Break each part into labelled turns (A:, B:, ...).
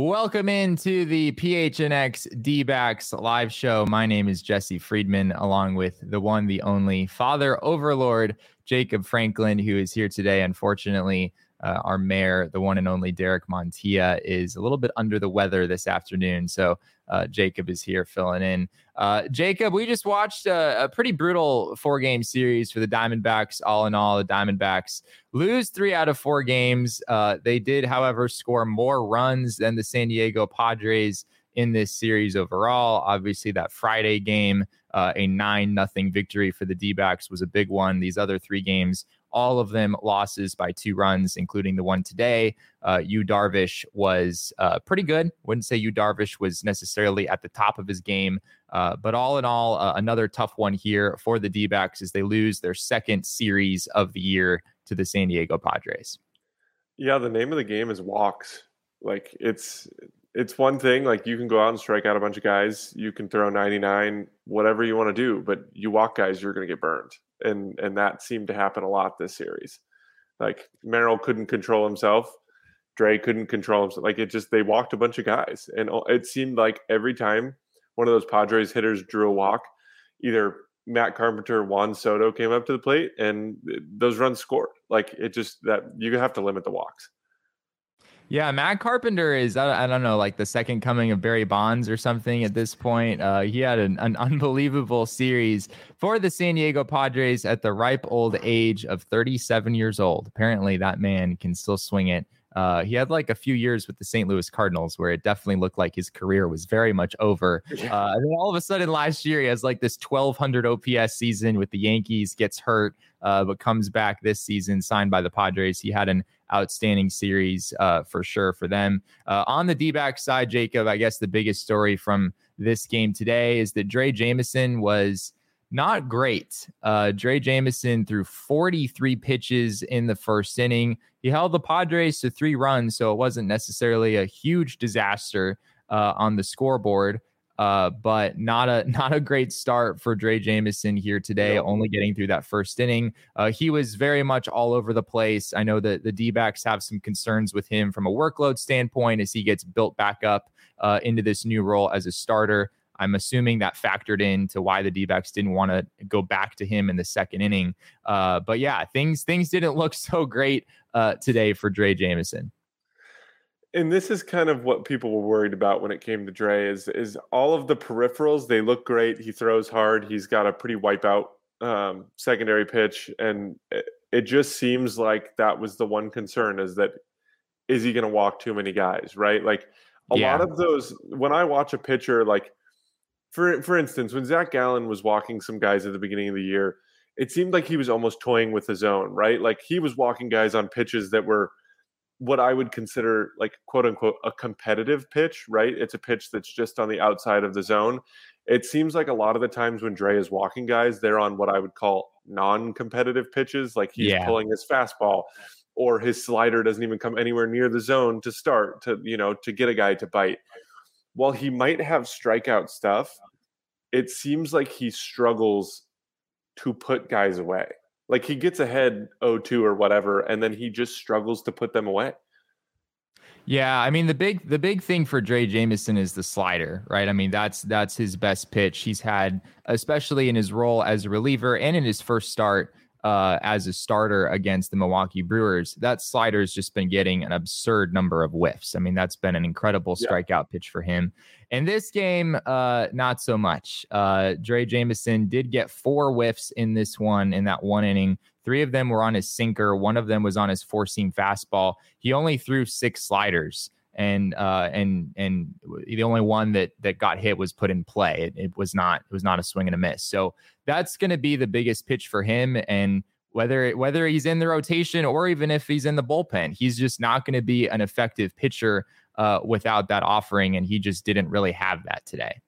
A: Welcome into the PHNX D backs live show. My name is Jesse Friedman, along with the one, the only father overlord, Jacob Franklin, who is here today. Unfortunately, uh, our mayor, the one and only Derek Montilla, is a little bit under the weather this afternoon. So uh, Jacob is here filling in. Uh, Jacob, we just watched a, a pretty brutal four game series for the Diamondbacks. All in all, the Diamondbacks lose three out of four games. Uh, they did, however, score more runs than the San Diego Padres in this series overall. Obviously, that Friday game, uh, a nine nothing victory for the D backs, was a big one. These other three games all of them losses by two runs, including the one today. Uh, Yu Darvish was uh, pretty good. Wouldn't say Yu Darvish was necessarily at the top of his game, uh, but all in all, uh, another tough one here for the D backs as they lose their second series of the year to the San Diego Padres.
B: Yeah, the name of the game is walks. Like it's it's one thing like you can go out and strike out a bunch of guys, you can throw 99, whatever you want to do, but you walk guys, you're going to get burned and and that seemed to happen a lot this series. Like Merrill couldn't control himself, Drey couldn't control himself. Like it just they walked a bunch of guys, and it seemed like every time one of those Padres hitters drew a walk, either Matt Carpenter, or Juan Soto came up to the plate, and eh, those runs scored. Like it just that you have to limit the walks.
A: Yeah, Matt Carpenter is I, I, don't know like the second coming of Barry Bonds or something at this point. Uh, he had an, an unbelievable series for the San Diego Padres at the ripe old age of 37 years old. Apparently, that man can still swing it. Uh, he had like a few years with the St. Louis Cardinals where it definitely looked like his career was very much over. Uh, and then all of a sudden last year, he has like this 1200 OPS season with the Yankees, gets hurt, uh, but comes back this season, signed by the Padres. He had an outstanding series uh, for sure for them. Uh, on the D back side, Jacob, I guess the biggest story from this game today is that Drey Jameson was not great. Uh, Drey Jameson threw 43 pitches in the first inning. He held the Padres to three runs, so it wasn't necessarily a huge disaster uh, on the scoreboard. Uh, but not a not a great start for Drey Jameson here today, only getting through that first inning. Uh, he was very much all over the place. I know that the D backs have some concerns with him from a workload standpoint as he gets built back up uh, into this new role as a starter. I'm assuming that factored into why the D backs didn't want to go back to him in the second inning. Uh, but yeah, things things didn't look so great uh, today for Drey Jameson
B: and this is kind of what people were worried about when it came to Drey is is all of the peripherals they look great he throws hard he's got a pretty wipeout um, secondary pitch and it, it, just seems like that was the one concern is that is he going to walk too many guys right like a yeah. lot of those when I watch a pitcher like for for instance when Zac Gallen was walking some guys at the beginning of the year it seemed like he was almost toying with his own right like he was walking guys on pitches that were what I would consider like quote unquote a competitive pitch, right? It's a pitch that's just on the outside of the zone. It seems like a lot of the times when Drey is walking guys, they're on what I would call non-competitive pitches, like he's yeah. pulling his fastball or his slider doesn't even come anywhere near the zone to start to, you know, to get a guy to bite. While he might have strikeout stuff, it seems like he struggles to put guys away. Like he gets ahead 0-2 or whatever, and then he just struggles to put them away.
A: Yeah, I mean the big the big thing for Drey Jameson is the slider, right? I mean that's that's his best pitch. He's had, especially in his role as a reliever and in his first start uh, as a starter against the Milwaukee Brewers. That slider has just been getting an absurd number of whiffs. I mean that's been an incredible strikeout yeah. pitch for him. In this game, uh, not so much. Uh, Drey Jameson did get four whiffs in this one in that one inning. Three of them were on his sinker. One of them was on his four seam fastball. He only threw six sliders, and uh, and and the only one that that got hit was put in play. It, it was not it was not a swing and a miss. So that's going to be the biggest pitch for him. And whether whether he's in the rotation or even if he's in the bullpen, he's just not going to be an effective pitcher uh, without that offering. And he just didn't really have that today.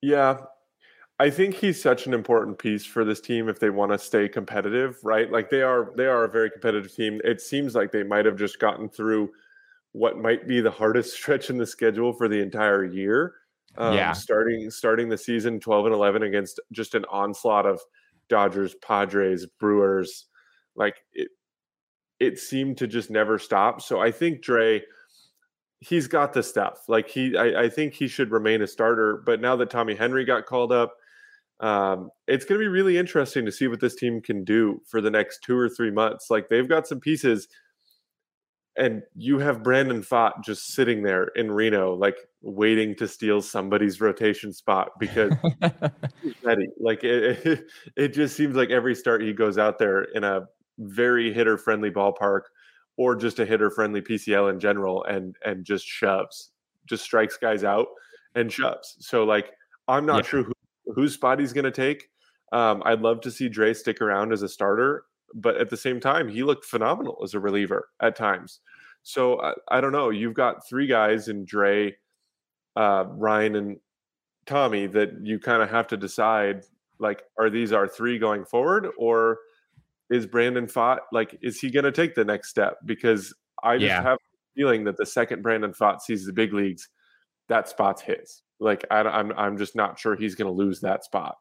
B: Yeah, I think he's such an important piece for this team if they want to stay competitive, right? Like they are they are a very competitive team. It seems like they might have just gotten through what might be the hardest stretch in the schedule for the entire year. Um, yeah. starting starting the season 12 and 11 against just an onslaught of Dodgers, Padres, Brewers. Like it it seemed to just never stop. So I think Drey he's got the stuff. Like he I, I think he should remain a starter, but now that Tommy Henry got called up, um, it's going to be really interesting to see what this team can do for the next two or three months. Like they've got some pieces, and you have Brandon Pfaadt just sitting there in Reno, like waiting to steal somebody's rotation spot because he's ready. Like it, it, it just seems like every start he goes out there in a very hitter friendly ballpark or just a hitter friendly PCL in general and and just shoves, just strikes guys out and shoves. So like I'm not yeah. sure who whose spot he's going to take. Um, I'd love to see Drey stick around as a starter, but at the same time, he looked phenomenal as a reliever at times. So I, I don't know. You've got three guys in Drey, uh, Ryne, and Tommy that you kind of have to decide like, are these our three going forward, or is Brandon Pfaadt like, is he going to take the next step? Because I just yeah. have a feeling that the second Brandon Pfaadt sees the big leagues, that spot's his. Like I, I'm I'm just not sure he's going to lose that spot.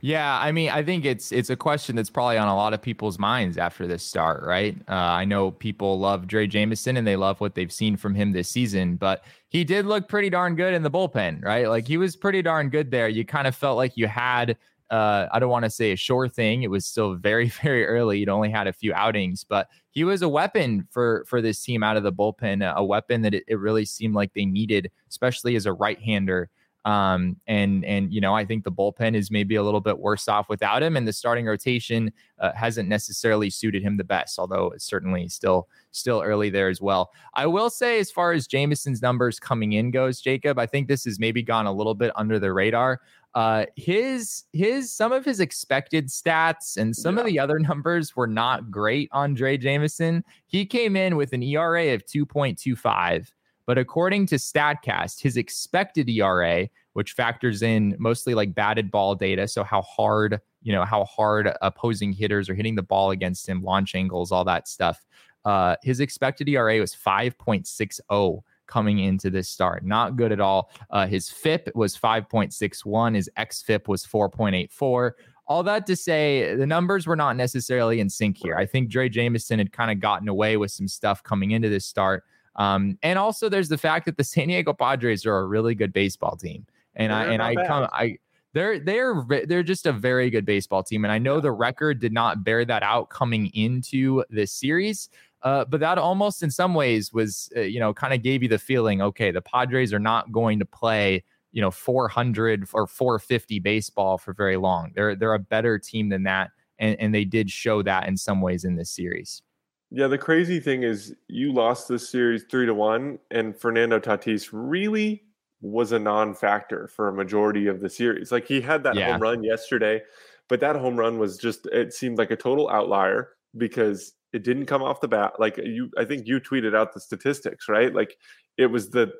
A: Yeah, I mean, I think it's it's a question that's probably on a lot of people's minds after this start, right? Uh, I know people love Drey Jameson and they love what they've seen from him this season, but he did look pretty darn good in the bullpen, right? Like he was pretty darn good there. You kind of felt like you had uh, I don't want to say a sure thing. It was still very, very early. You'd only had a few outings, but he was a weapon for for this team out of the bullpen, a weapon that it, it really seemed like they needed, especially as a right hander. Um, and and you know, I think the bullpen is maybe a little bit worse off without him, and the starting rotation uh, hasn't necessarily suited him the best. Although it's certainly still still early there as well. I will say, as far as Jameson's numbers coming in goes, Jacob, I think this has maybe gone a little bit under the radar. Uh, his his some of his expected stats and some yeah. of the other numbers were not great on Drey Jameson. He came in with an ERA of 2.25, but according to Statcast, his expected ERA, which factors in mostly like batted ball data, so how hard you know how hard opposing hitters are hitting the ball against him, launch angles, all that stuff. Uh, his expected ERA was 5.60 coming into this start. Not good at all. Uh, his FIP was 5.61. His XFIP was 4.84. All that to say, the numbers were not necessarily in sync here. I think Drey Jameson had kind of gotten away with some stuff coming into this start. Um, and also, there's the fact that the San Diego Padres are a really good baseball team, and they're I and I bad. come I they're they're they're just a very good baseball team, and I know the record did not bear that out coming into this series. Uh, but that almost in some ways was, uh, you know, kind of gave you the feeling, okay, the Padres are not going to play, you know, 400 or 450 baseball for very long. They're they're a better team than that, and, and they did show that in some ways in this series.
B: Yeah, the crazy thing is you lost this series three to one, and Fernando Tatis really was a non-factor for a majority of the series. Like he had that yeah. home run yesterday, but that home run was just it seemed like a total outlier because it didn't come off the bat. Like you, I think you tweeted out the statistics, right? Like it was the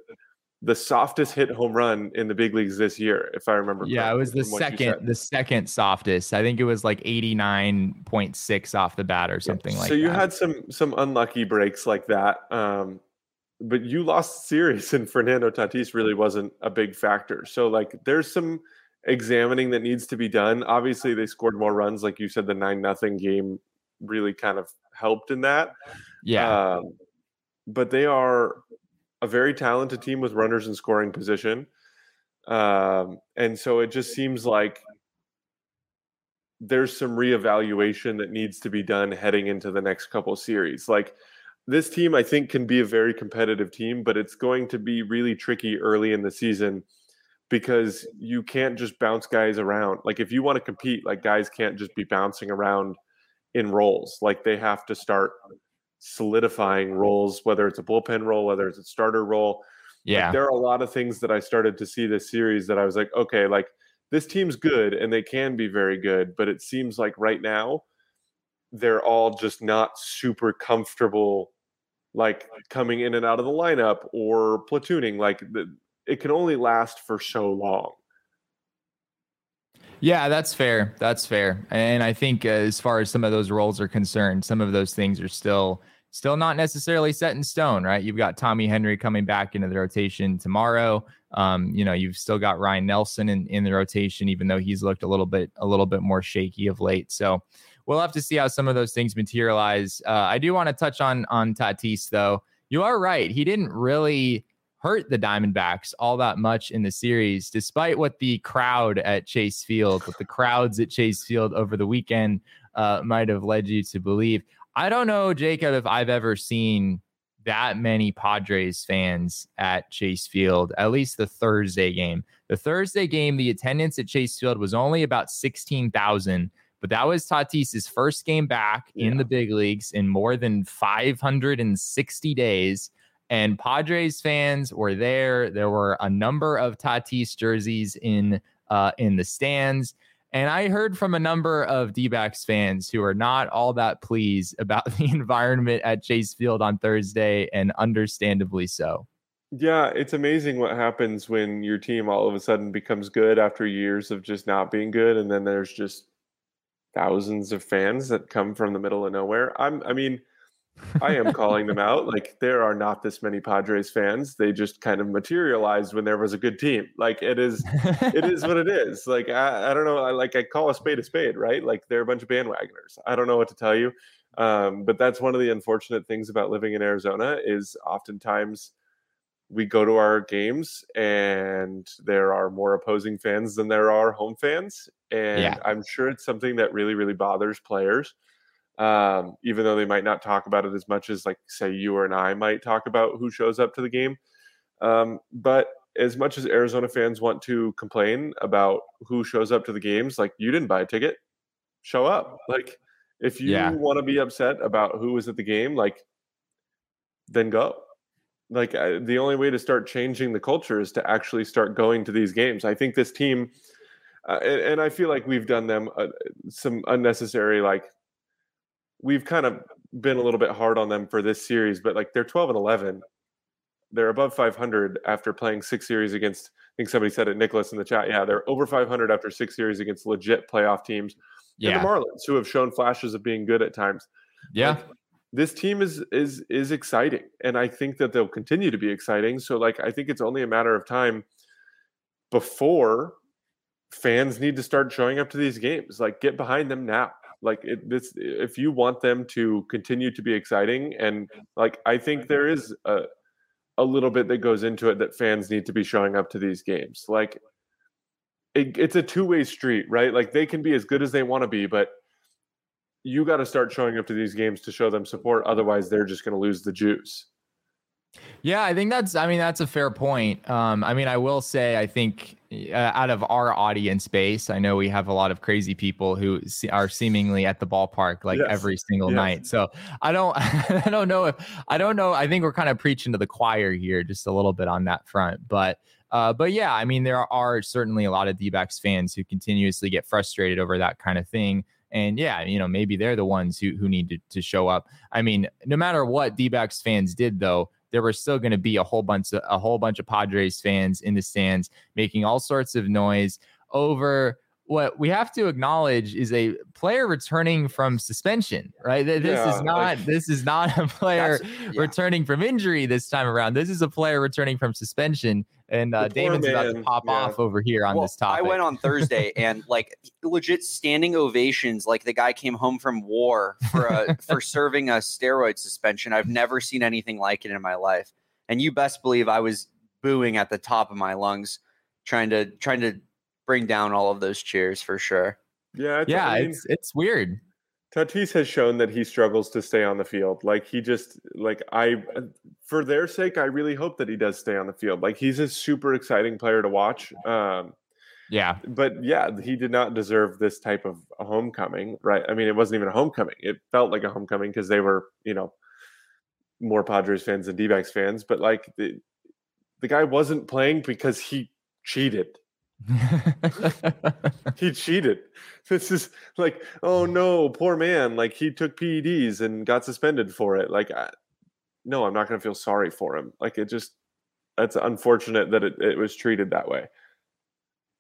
B: the softest hit home run in the big leagues this year, if I remember.
A: Yeah, it was the second, the second softest. I think it was like eighty nine point six off the bat or something yeah. like.
B: So you
A: that.
B: had some some unlucky breaks like that, um, but you lost series, and Fernando Tatis really wasn't a big factor. So like, there's some examining that needs to be done. Obviously, they scored more runs, like you said, the nine nothing game really kind of helped in that.
A: Yeah. Um,
B: but they are a very talented team with runners in scoring position. Um, and so it just seems like there's some reevaluation that needs to be done heading into the next couple series. Like this team, I think, can be a very competitive team, but it's going to be really tricky early in the season because you can't just bounce guys around. Like if you want to compete, like guys can't just be bouncing around in roles. Like they have to start solidifying roles, whether it's a bullpen role, whether it's a starter role.
A: Yeah.
B: Like there are a lot of things that I started to see this series that I was like, okay, like this team's good and they can be very good, but it seems like right now they're all just not super comfortable like coming in and out of the lineup or platooning like the, it can only last for so long.
A: Yeah, that's fair. That's fair. And I think uh, as far as some of those roles are concerned, some of those things are still still not necessarily set in stone, right? You've got Tommy Henry coming back into the rotation tomorrow. Um, you know, you've still got Ryne Nelson in, in the rotation, even though he's looked a little bit a little bit more shaky of late. So we'll have to see how some of those things materialize. Uh, I do want to touch on on Tatis though. You are right; he didn't really hurt the Diamondbacks all that much in the series, despite what the crowd at Chase Field, what the crowds at Chase Field over the weekend uh, might have led you to believe. I don't know, Jacob, if I've ever seen that many Padres fans at Chase Field, at least the Thursday game. The Thursday game, the attendance at Chase Field was only about 16,000, but that was Tatis's first game back yeah. in the big leagues in more than 560 days. And Padres fans were there. There were a number of Tatis jerseys in uh, in the stands. And I heard from a number of D fans who are not all that pleased about the environment at Chase Field on Thursday, and understandably so.
B: Yeah, it's amazing what happens when your team all of a sudden becomes good after years of just not being good. And then there's just thousands of fans that come from the middle of nowhere. I'm, I mean, I am calling them out. Like there are not this many Padres fans. They just kind of materialized when there was a good team. Like it is, it is what it is. Like I, I don't know. I like I call a spade a spade, right? Like they're a bunch of bandwagoners. I don't know what to tell you. Um, but that's one of the unfortunate things about living in Arizona is oftentimes we go to our games and there are more opposing fans than there are home fans, and yeah. I'm sure it's something that really, really bothers players um, even though they might not talk about it as much as like say you or and I might talk about who shows up to the game. Um, but as much as Arizona fans want to complain about who shows up to the games, like you didn't buy a ticket, show up. Like if you yeah. want to be upset about who was at the game, like then go. Like I, the only way to start changing the culture is to actually start going to these games. I think this team, uh, and, and, I feel like we've done them uh, some unnecessary like we've kind of been a little bit hard on them for this series, but like they're 12 and 11. They're above 500 after playing six series against, I think somebody said it, Nicholas in the chat. Yeah, they're over 500 after six series against legit playoff teams. Yeah. And the Marlins, who have shown flashes of being good at times.
A: Yeah. Like,
B: this team is is is exciting and i think that they'll continue to be exciting so like i think it's only a matter of time before fans need to start showing up to these games like get behind them now like it, this, if you want them to continue to be exciting, and like I think there is a a little bit that goes into it that fans need to be showing up to these games. Like it, it's a two way street, right? Like they can be as good as they want to be, but you got to start showing up to these games to show them support. Otherwise, they're just going to lose the juice.
A: Yeah, I think that's. I mean, that's a fair point. Um, I mean, I will say, I think uh, out of our audience base, I know we have a lot of crazy people who see, are seemingly at the ballpark like yes. every single yes. night. So I don't, I don't know if I don't know. I think we're kind of preaching to the choir here, just a little bit on that front. But, uh, but yeah, I mean, there are certainly a lot of d fans who continuously get frustrated over that kind of thing. And yeah, you know, maybe they're the ones who who need to, to show up. I mean, no matter what d fans did, though there were still going to be a whole bunch of a whole bunch of Padres fans in the stands making all sorts of noise over what we have to acknowledge is a player returning from suspension, right? This yeah, is not like, this is not a player yeah. returning from injury this time around. This is a player returning from suspension. And uh, Damon's man. about to pop yeah. off over here on
C: well,
A: this topic.
C: I went on Thursday and like legit standing ovations, like the guy came home from war for a, for serving a steroid suspension. I've never seen anything like it in my life. And you best believe I was booing at the top of my lungs, trying to trying to bring down all of those cheers for sure.
B: Yeah,
A: it's, yeah, I mean, it's it's weird.
B: Tatis has shown that he struggles to stay on the field. Like he just like I for their sake, I really hope that he does stay on the field. Like he's a super exciting player to watch. Um
A: yeah.
B: But yeah, he did not deserve this type of homecoming, right? I mean, it wasn't even a homecoming. It felt like a homecoming because they were, you know, more Padres fans than D-backs fans, but like the, the guy wasn't playing because he cheated. he cheated. This is like, oh no, poor man. Like he took PEDs and got suspended for it. Like, I, no, I'm not going to feel sorry for him. Like it just, that's unfortunate that it, it was treated that way.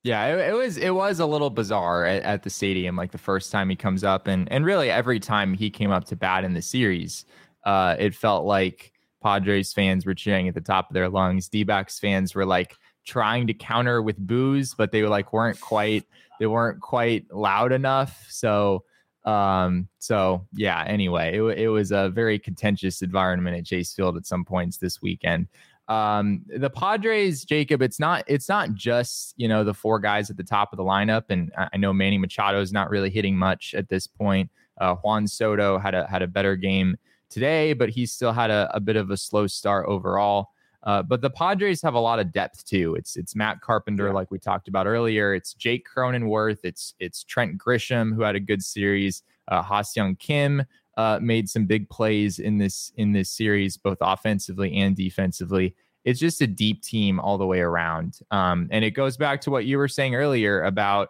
A: Yeah, it, it, was it was a little bizarre at, at, the stadium, like the first time he comes up, and and really every time he came up to bat in the series, uh, it felt like Padres fans were cheering at the top of their lungs. d fans were like trying to counter with boos, but they like weren't quite they weren't quite loud enough. So um so yeah anyway it, it was a very contentious environment at chase field at some points this weekend. Um the padres jacob it's not it's not just you know the four guys at the top of the lineup and i know manny machado is not really hitting much at this point. Uh, juan soto had a had a better game today but he still had a, a bit of a slow start overall uh, but the Padres have a lot of depth too. It's it's Matt Carpenter, yeah. like we talked about earlier. It's Jake Cronenworth. It's it's Trent Grisham, who had a good series. Uh, Ha-Seong Kim uh, made some big plays in this in this series, both offensively and defensively. It's just a deep team all the way around. Um, and it goes back to what you were saying earlier about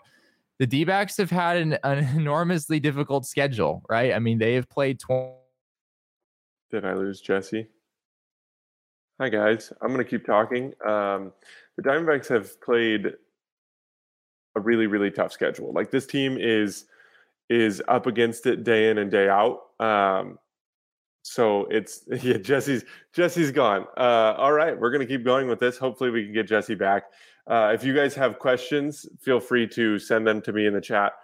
A: the D backs have had an, an, enormously difficult schedule, right? I mean, they have played 20.
B: Did I lose Jesse? Hi guys, I'm going to keep talking. Um, the Diamondbacks have played a really really tough schedule. Like this team is is up against it day in and day out. Um, so it's yeah, Jesse's Jesse's gone. Uh, all right, we're gonna keep going with this. Hopefully, we can get Jesse back. Uh, if you guys have questions, feel free to send them to me in the chat.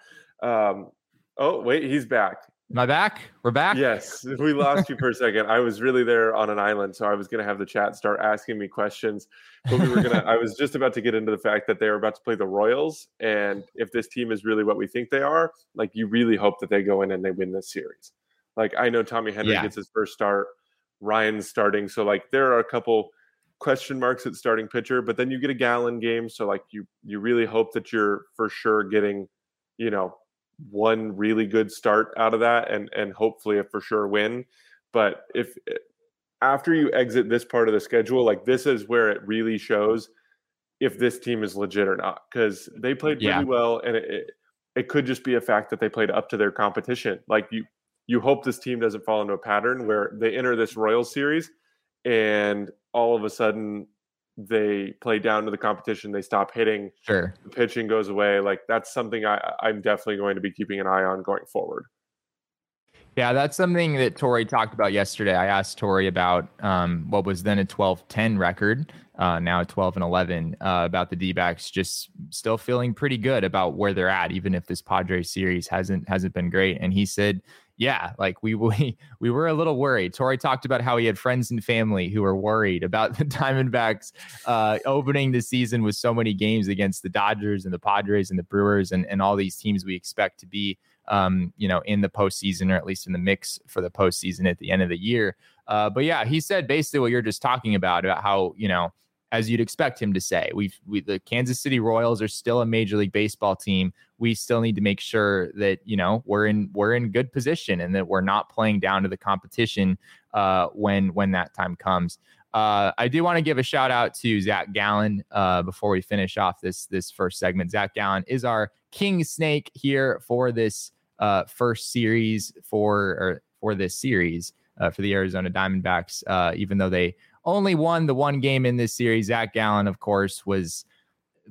B: Um, oh wait, he's back.
A: Am I back? We're back.
B: Yes, we lost you for a second. I was really there on an island, so I was going to have the chat start asking me questions. But we were going to. I was just about to get into the fact that they were about to play the Royals, and if this team is really what we think they are, like you really hope that they go in and they win this series. Like I know Tommy Henry yeah. gets his first start, Ryne's starting, so like there are a couple question marks at starting pitcher, but then you get a Gallen game, so like you you really hope that you're for sure getting, you know, one really good start out of that and and hopefully a for sure win. But if after you exit this part of the schedule, like this is where it really shows if this team is legit or not because they played really yeah. well and it, it, it could just be a fact that they played up to their competition. Like you you hope this team doesn't fall into a pattern where they enter this Royal series and all of a sudden they play down to the competition, they stop hitting,
A: sure.
B: the pitching goes away. Like that's something I, I'm definitely going to be keeping an eye on going forward.
A: Yeah, that's something that Torey talked about yesterday. I asked Torey about um, what was then a 12 10 record, uh, now a 12 and 11, uh, about the D backs just still feeling pretty good about where they're at, even if this Padres series hasn't hasn't been great. And he said, yeah, like we we we were a little worried. Torey talked about how he had friends and family who were worried about the Diamondbacks uh, opening the season with so many games against the Dodgers and the Padres and the Brewers and, and all these teams we expect to be um, you know, in the postseason or at least in the mix for the postseason at the end of the year. Uh, but yeah, he said basically what you're just talking about about how you know as you'd expect him to say. We've we, the Kansas City Royals are still a Major League Baseball team. We still need to make sure that you know we're in we're in good position and that we're not playing down to the competition uh, when when that time comes. Uh, I do want to give a shout out to Zac Gallen uh, before we finish off this this first segment. Zac Gallen is our king snake here for this uh, first series for or for this series uh, for the Arizona Diamondbacks. Uh, even though they only won the one game in this series. Zac Gallen, of course, was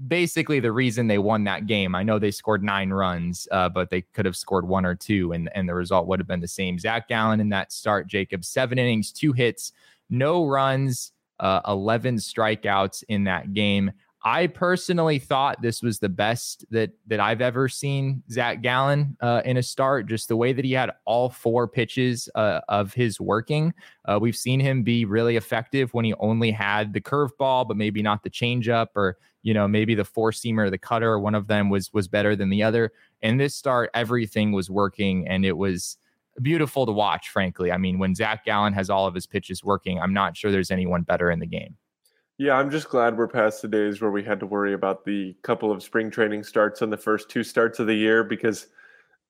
A: basically the reason they won that game. I know they scored nine runs, uh, but they could have scored one or two, and, and the result would have been the same. Zac Gallen in that start, Jacob, seven innings, two hits, no runs, uh, 11 strikeouts in that game. I personally thought this was the best that that I've ever seen Zac Gallen uh, in a start. Just the way that he had all four pitches uh, of his working. Uh, we've seen him be really effective when he only had the curveball, but maybe not the changeup, or you know maybe the four seamer the cutter. One of them was was better than the other. In this start, everything was working, and it was beautiful to watch. Frankly, I mean, when Zac Gallen has all of his pitches working, I'm not sure there's anyone better in the game.
B: Yeah, I'm just glad we're past the days where we had to worry about the couple of spring training starts on the first two starts of the year because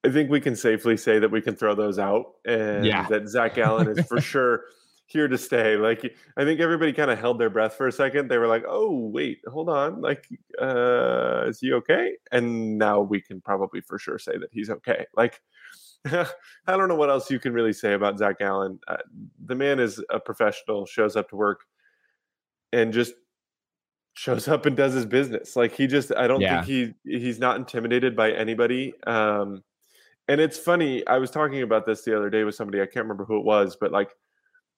B: I think we can safely say that we can throw those out and yeah. that Zac Gallen is for sure here to stay. Like I think everybody kind of held their breath for a second. They were like, "Oh, wait, hold on. Like uh is he okay?" And now we can probably for sure say that he's okay. Like I don't know what else you can really say about Zac Gallen. Uh, the man is a professional, shows up to work and just shows up and does his business. Like he just I don't yeah. think he he's not intimidated by anybody. Um and it's funny, I was talking about this the other day with somebody, I can't remember who it was, but like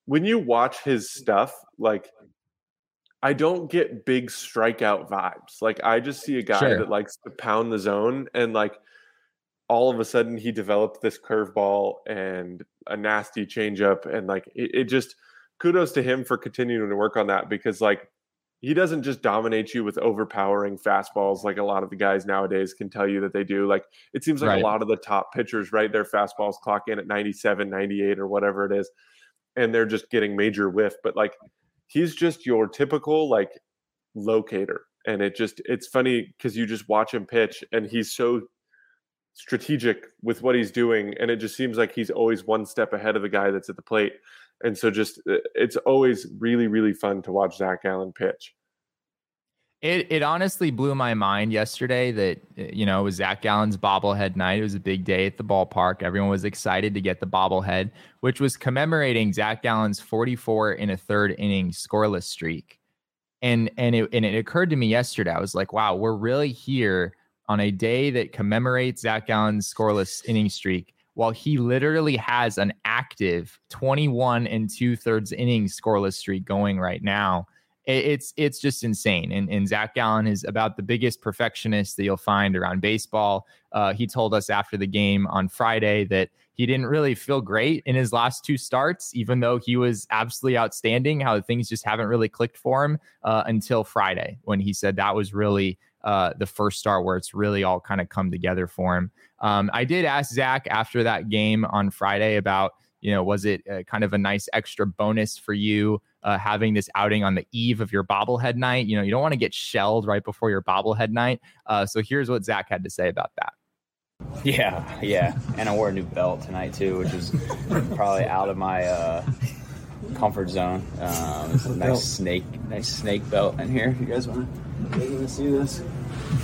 B: when you watch his stuff, like I don't get big strikeout vibes. Like I just see a guy sure. that likes to pound the zone and like all of a sudden he developed this curveball and a nasty changeup and like it, it just kudos to him for continuing to work on that because like he doesn't just dominate you with overpowering fastballs like a lot of the guys nowadays can tell you that they do. Like it seems like right. a lot of the top pitchers, right? Their fastballs clock in at 97, 98 or whatever it is, and they're just getting major whiff. But like he's just your typical like locator. And it just it's funny because you just watch him pitch and he's so strategic with what he's doing. And it just seems like he's always one step ahead of the guy that's at the plate. And so just uh, it's always really, really fun to watch Zac Gallen pitch.
A: It it honestly blew my mind yesterday that uh, you know it was Zac Gallen's bobblehead night. It was a big day at the ballpark. Everyone was excited to get the bobblehead, which was commemorating Zac Gallen's 44 in a third inning scoreless streak. And and it and it occurred to me yesterday. I was like, wow, we're really here on a day that commemorates Zac Gallen's scoreless inning streak while he literally has an active 21 and two thirds innings scoreless streak going right now. It's it's just insane. And, and Zac Gallen is about the biggest perfectionist that you'll find around baseball. Uh, he told us after the game on Friday that he didn't really feel great in his last two starts, even though he was absolutely outstanding. How things just haven't really clicked for him uh, until Friday when he said that was really uh, the first start where it's really all kind of come together for him. Um, I did ask Zac after that game on Friday about, you know, was it uh, kind of a nice extra bonus for you uh, having this outing on the eve of your bobblehead night? You know, you don't want to get shelled right before your bobblehead night. Uh, so here's what Zac had to say about that.
D: Yeah, yeah, and I wore a new belt tonight too, which is probably out of my comfort zone. Um, it's a nice snake, nice snake belt in here. You guys want to see this?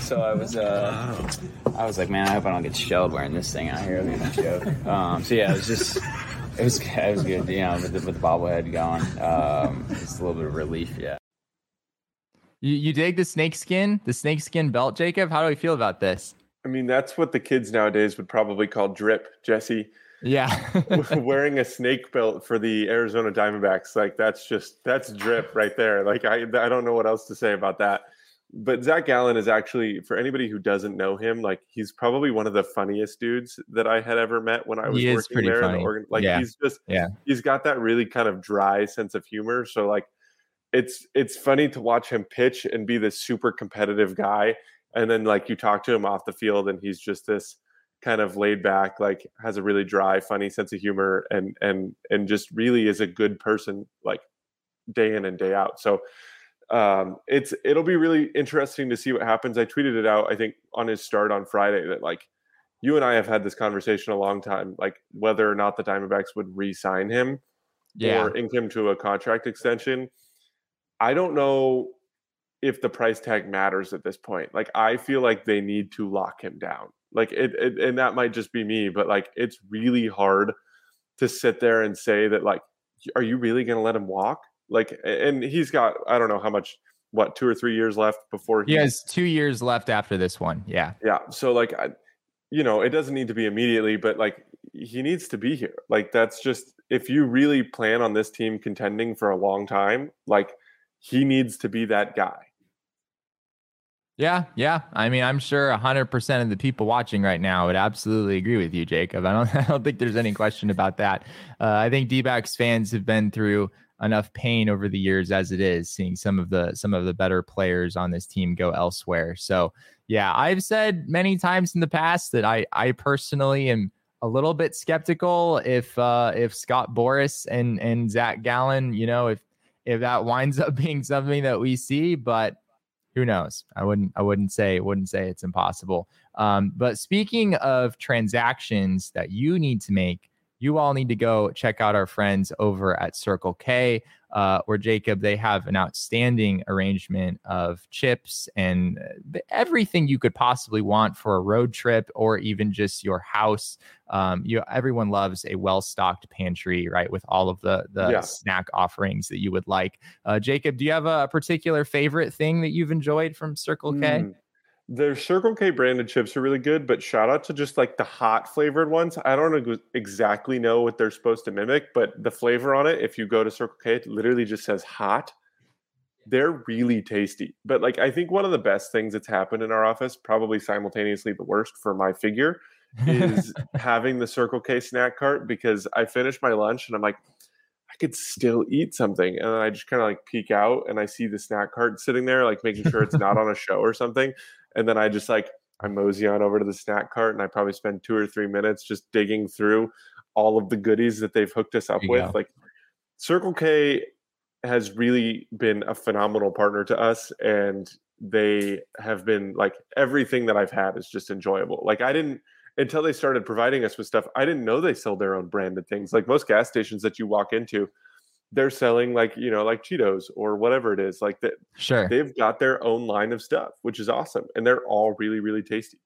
D: So I was, uh, I was like, man, I hope I don't get shelled wearing this thing out here. It'll be a joke. Um, so yeah, it was just, it was, it was good. You know, with the, with the bobblehead going, um, it's a little bit of relief. Yeah.
A: You, you dig the snakeskin, the snakeskin belt, Jacob? How do we feel about this?
B: I mean, that's what the kids nowadays would probably call drip, Jesse.
A: Yeah.
B: wearing a snake belt for the Arizona Diamondbacks, like that's just that's drip right there. Like I I don't know what else to say about that. But Zac Gallen is actually, for anybody who doesn't know him, like he's probably one of the funniest dudes that I had ever met when I was he working there. Funny. In the organ- like yeah. he's just, yeah, he's got that really kind of dry sense of humor. So like, it's it's funny to watch him pitch and be this super competitive guy, and then like you talk to him off the field, and he's just this kind of laid back, like has a really dry, funny sense of humor, and and and just really is a good person, like day in and day out. So um, it's it'll be really interesting to see what happens. I tweeted it out, I think, on his start on Friday that like you and I have had this conversation a long time, like whether or not the Diamondbacks would re-sign him yeah. or ink him to a contract extension. I don't know if the price tag matters at this point. Like I feel like they need to lock him down. Like it, it, and that might just be me, but like it's really hard to sit there and say that like, are you really going to let him walk? Like, and he's got I don't know how much what two or three years left before
A: he, he has two years left after this one. Yeah,
B: yeah. So like, I, you know, it doesn't need to be immediately, but like he needs to be here. Like that's just if you really plan on this team contending for a long time, like he needs to be that guy.
A: Yeah, yeah. I mean, I'm sure 100% of the people watching right now would absolutely agree with you, Jacob. I don't, I don't think there's any question about that. Uh, I think D-backs fans have been through enough pain over the years as it is, seeing some of the some of the better players on this team go elsewhere. So, yeah, I've said many times in the past that I I personally am a little bit skeptical if uh, if Scott Boras and and Zac Gallen, you know, if if that winds up being something that we see, but who knows? I wouldn't I wouldn't say wouldn't say it's impossible. Um, but speaking of transactions that you need to make, you all need to go check out our friends over at Circle K uh, where Jacob, they have an outstanding arrangement of chips and uh, everything you could possibly want for a road trip or even just your house. Um, you everyone loves a well-stocked pantry, right? With all of the the yeah. snack offerings that you would like. Uh, Jacob, do you have a particular favorite thing that you've enjoyed from Circle K?
B: Their Circle K branded chips are really good, but shout out to just like the hot flavored ones. I don't exactly know what they're supposed to mimic, but the flavor on it, if you go to Circle K, it literally just says hot. They're really tasty. But like, I think one of the best things that's happened in our office, probably simultaneously the worst for my figure, is having the Circle K snack cart because I finished my lunch and I'm like, I could still eat something. And then I just kind of like peek out and I see the snack cart sitting there, like making sure it's not on a show or something. And then I just like I mosey on over to the snack cart and I probably spend two or three minutes just digging through all of the goodies that they've hooked us up with. Go. Like Circle K has really been a phenomenal partner to us and they have been like everything that I've had is just enjoyable. Like I didn't until they started providing us with stuff, I didn't know they sell their own branded things. Like most gas stations that you walk into, they're selling like you know like cheetos or whatever it is like that
A: sure.
B: they've got their own line of stuff which is awesome and they're all really really tasty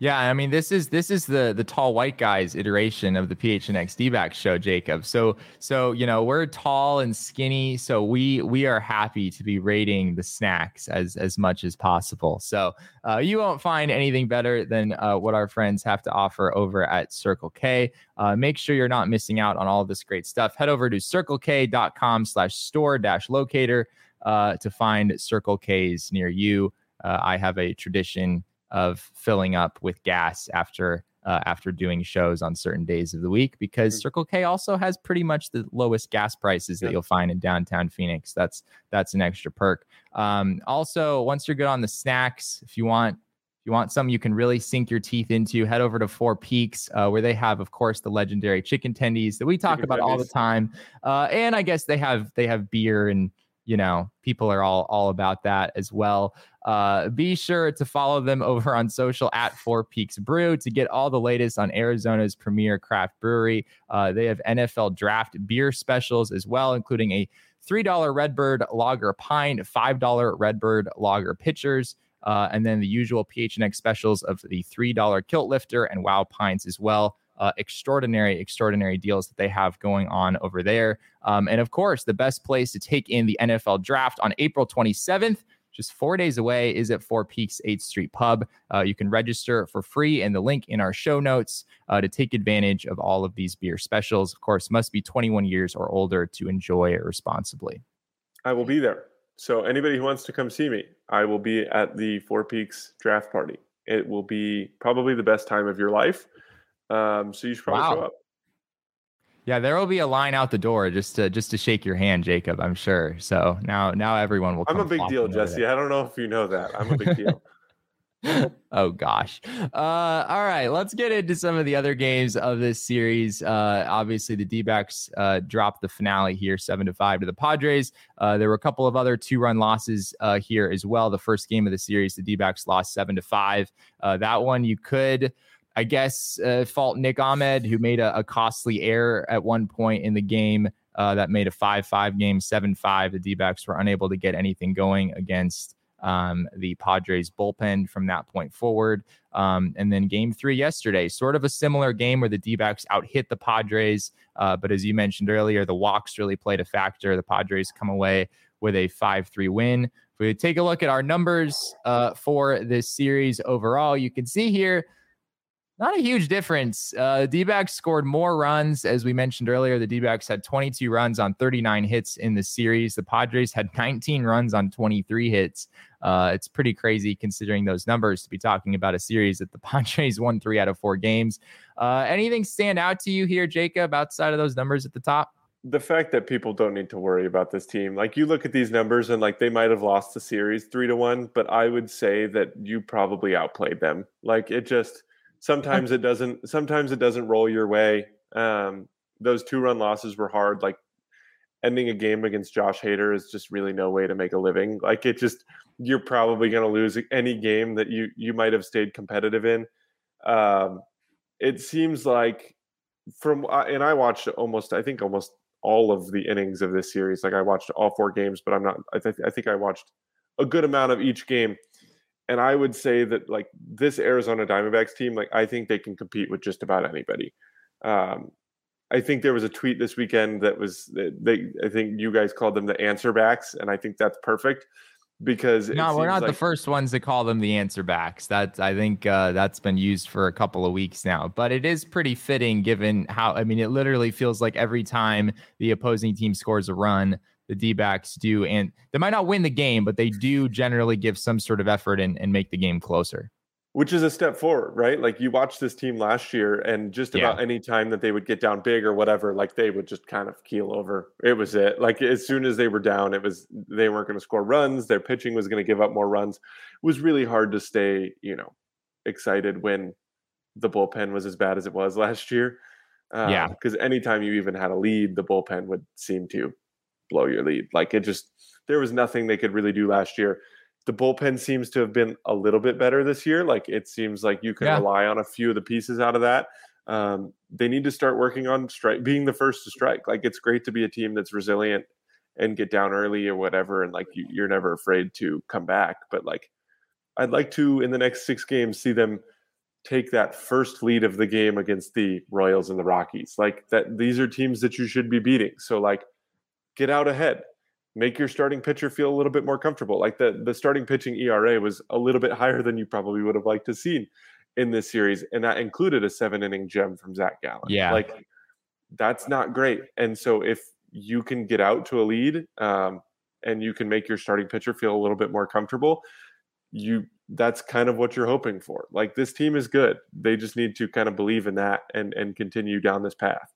A: yeah, I mean this is this is the the tall white guys iteration of the PHNX D-back show, Jacob. So so you know we're tall and skinny, so we we are happy to be rating the snacks as as much as possible. So uh, you won't find anything better than uh, what our friends have to offer over at Circle K. Uh, make sure you're not missing out on all this great stuff. Head over to circlek.com/store-locator uh, to find Circle K's near you. Uh, I have a tradition of filling up with gas after uh, after doing shows on certain days of the week because mm-hmm. Circle K also has pretty much the lowest gas prices that you'll find in downtown Phoenix. That's that's an extra perk. Um, also, once you're good on the snacks, if you want if you want something you can really sink your teeth into, head over to Four Peaks, uh, where they have, of course, the legendary chicken tendies that we talk chicken about tendies. all the time. Uh, and I guess they have they have beer and you know people are all all about that as well uh, be sure to follow them over on social at Four Peaks Brew to get all the latest on Arizona's premier craft brewery. Uh, they have NFL draft beer specials as well, including a $3 Redbird Lager pint, $5 Redbird Lager pitchers, uh, and then the usual PHNX specials of the $3 Kilt Lifter and Wow Pints as well. Uh, extraordinary, extraordinary deals that they have going on over there. Um, and of course, the best place to take in the NFL draft on April 27th just four days away is at Four Peaks 8th Street Pub. Uh, you can register for free in the link in our show notes uh, to take advantage of all of these beer specials. Of course, must be 21 years or older to enjoy it responsibly.
B: I will be there. So anybody who wants to come see me, I will be at the Four Peaks draft party. It will be probably the best time of your life. Um, so you should probably wow. show up.
A: Yeah, there will be a line out the door just to just to shake your hand, Jacob. I'm sure. So now now everyone will.
B: I'm a big deal, Jesse. I don't know if you know that. I'm a big deal.
A: oh gosh. Uh, all right, let's get into some of the other games of this series. Uh, obviously, the D-backs uh, dropped the finale here, seven to five to the Padres. Uh, there were a couple of other two-run losses uh, here as well. The first game of the series, the D-backs lost seven to five. Uh, that one you could I guess, uh, fault Nick Ahmed, who made a, a, costly error at one point in the game uh, that made a 5 5 game, 7 5. The D backs were unable to get anything going against um, the Padres bullpen from that point forward. Um, and then game three yesterday, sort of a similar game where the D backs out hit the Padres. Uh, but as you mentioned earlier, the walks really played a factor. The Padres come away with a 5 3 win. If we take a look at our numbers uh, for this series overall, you can see here not a huge difference. Uh, D backs scored more runs. As we mentioned earlier, the D backs had 22 runs on 39 hits in the series. The Padres had 19 runs on 23 hits. Uh, it's pretty crazy considering those numbers to be talking about a series that the Padres won three out of four games. Uh, anything stand out to you here, Jacob, outside of those numbers at the top?
B: the fact that people don't need to worry about this team like you look at these numbers and like they might have lost the series three to one but i would say that you probably outplayed them like it just sometimes it doesn't sometimes it doesn't roll your way um, those two run losses were hard like ending a game against josh hader is just really no way to make a living like it just you're probably going to lose any game that you you might have stayed competitive in um, it seems like from and i watched almost i think almost all of the innings of this series. Like I watched all four games, but I'm not. I, th- I think I watched a good amount of each game, and I would say that like this Arizona Diamondbacks team, like I think they can compete with just about anybody. Um, I think there was a tweet this weekend that was they. I think you guys called them the answer backs, and I think that's perfect because
A: no, we're not like, the first ones to call them the answer backs. That I think uh, that's been used for a couple of weeks now, but it is pretty fitting given how I mean it literally feels like every time the opposing team scores a run, the D backs do, and they might not win the game, but they do generally give some sort of effort and, and make the game closer
B: which is a step forward, right? Like you watched this team last year, and just about yeah. any time that they would get down big or whatever, like they would just kind of keel over. It was it. Like as soon as they were down, it was they weren't going to score runs. Their pitching was going to give up more runs. It was really hard to stay, you know, excited when the bullpen was as bad as it was last year.
A: Uh, yeah,
B: because anytime you even had a lead, the bullpen would seem to blow your lead. Like it just there was nothing they could really do last year the bullpen seems to have been a little bit better this year. Like it seems like you can yeah. rely on a few of the pieces out of that. Um, they need to start working on strike, being the first to strike. Like it's great to be a team that's resilient and get down early or whatever, and like you, you're never afraid to come back. But like, I'd like to in the next six games see them take that first lead of the game against the Royals and the Rockies. Like that, these are teams that you should be beating. So like, get out ahead make your starting pitcher feel a little bit more comfortable. Like the the starting pitching ERA was a little bit higher than you probably would have liked to see in this series, and that included a seven inning gem from Zac Gallen.
A: Yeah,
B: like that's not great. And so if you can get out to a lead um, and you can make your starting pitcher feel a little bit more comfortable, you that's kind of what you're hoping for. Like this team is good. They just need to kind of believe in that and and continue down this path.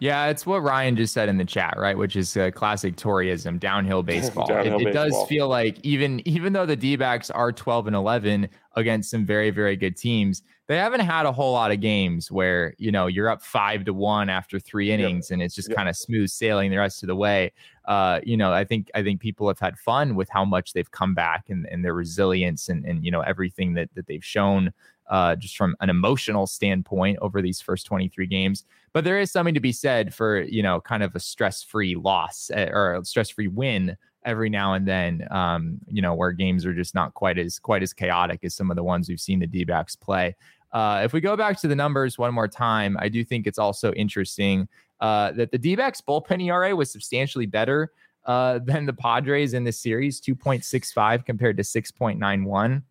A: Yeah, it's what Ryan just said in the chat, right? Which is a classic Toreyism, downhill baseball. downhill it, it baseball. does feel like even even though the D-backs are 12 and 11 against some very very good teams, they haven't had a whole lot of games where you know you're up five to one after three innings yep. and it's just kind of smooth sailing the rest of the way. Uh, you know, I think I think people have had fun with how much they've come back and, and their resilience and and you know everything that that they've shown uh, just from an emotional standpoint over these first 23 games. But there is something to be said for, you know, kind of a stress free loss eh, or a stress free win every now and then, um, you know, where games are just not quite as quite as chaotic as some of the ones we've seen the D backs play. Uh, if we go back to the numbers one more time, I do think it's also interesting uh, that the D backs bullpen ERA was substantially better uh, than the Padres in this series 2.65 compared to 6.91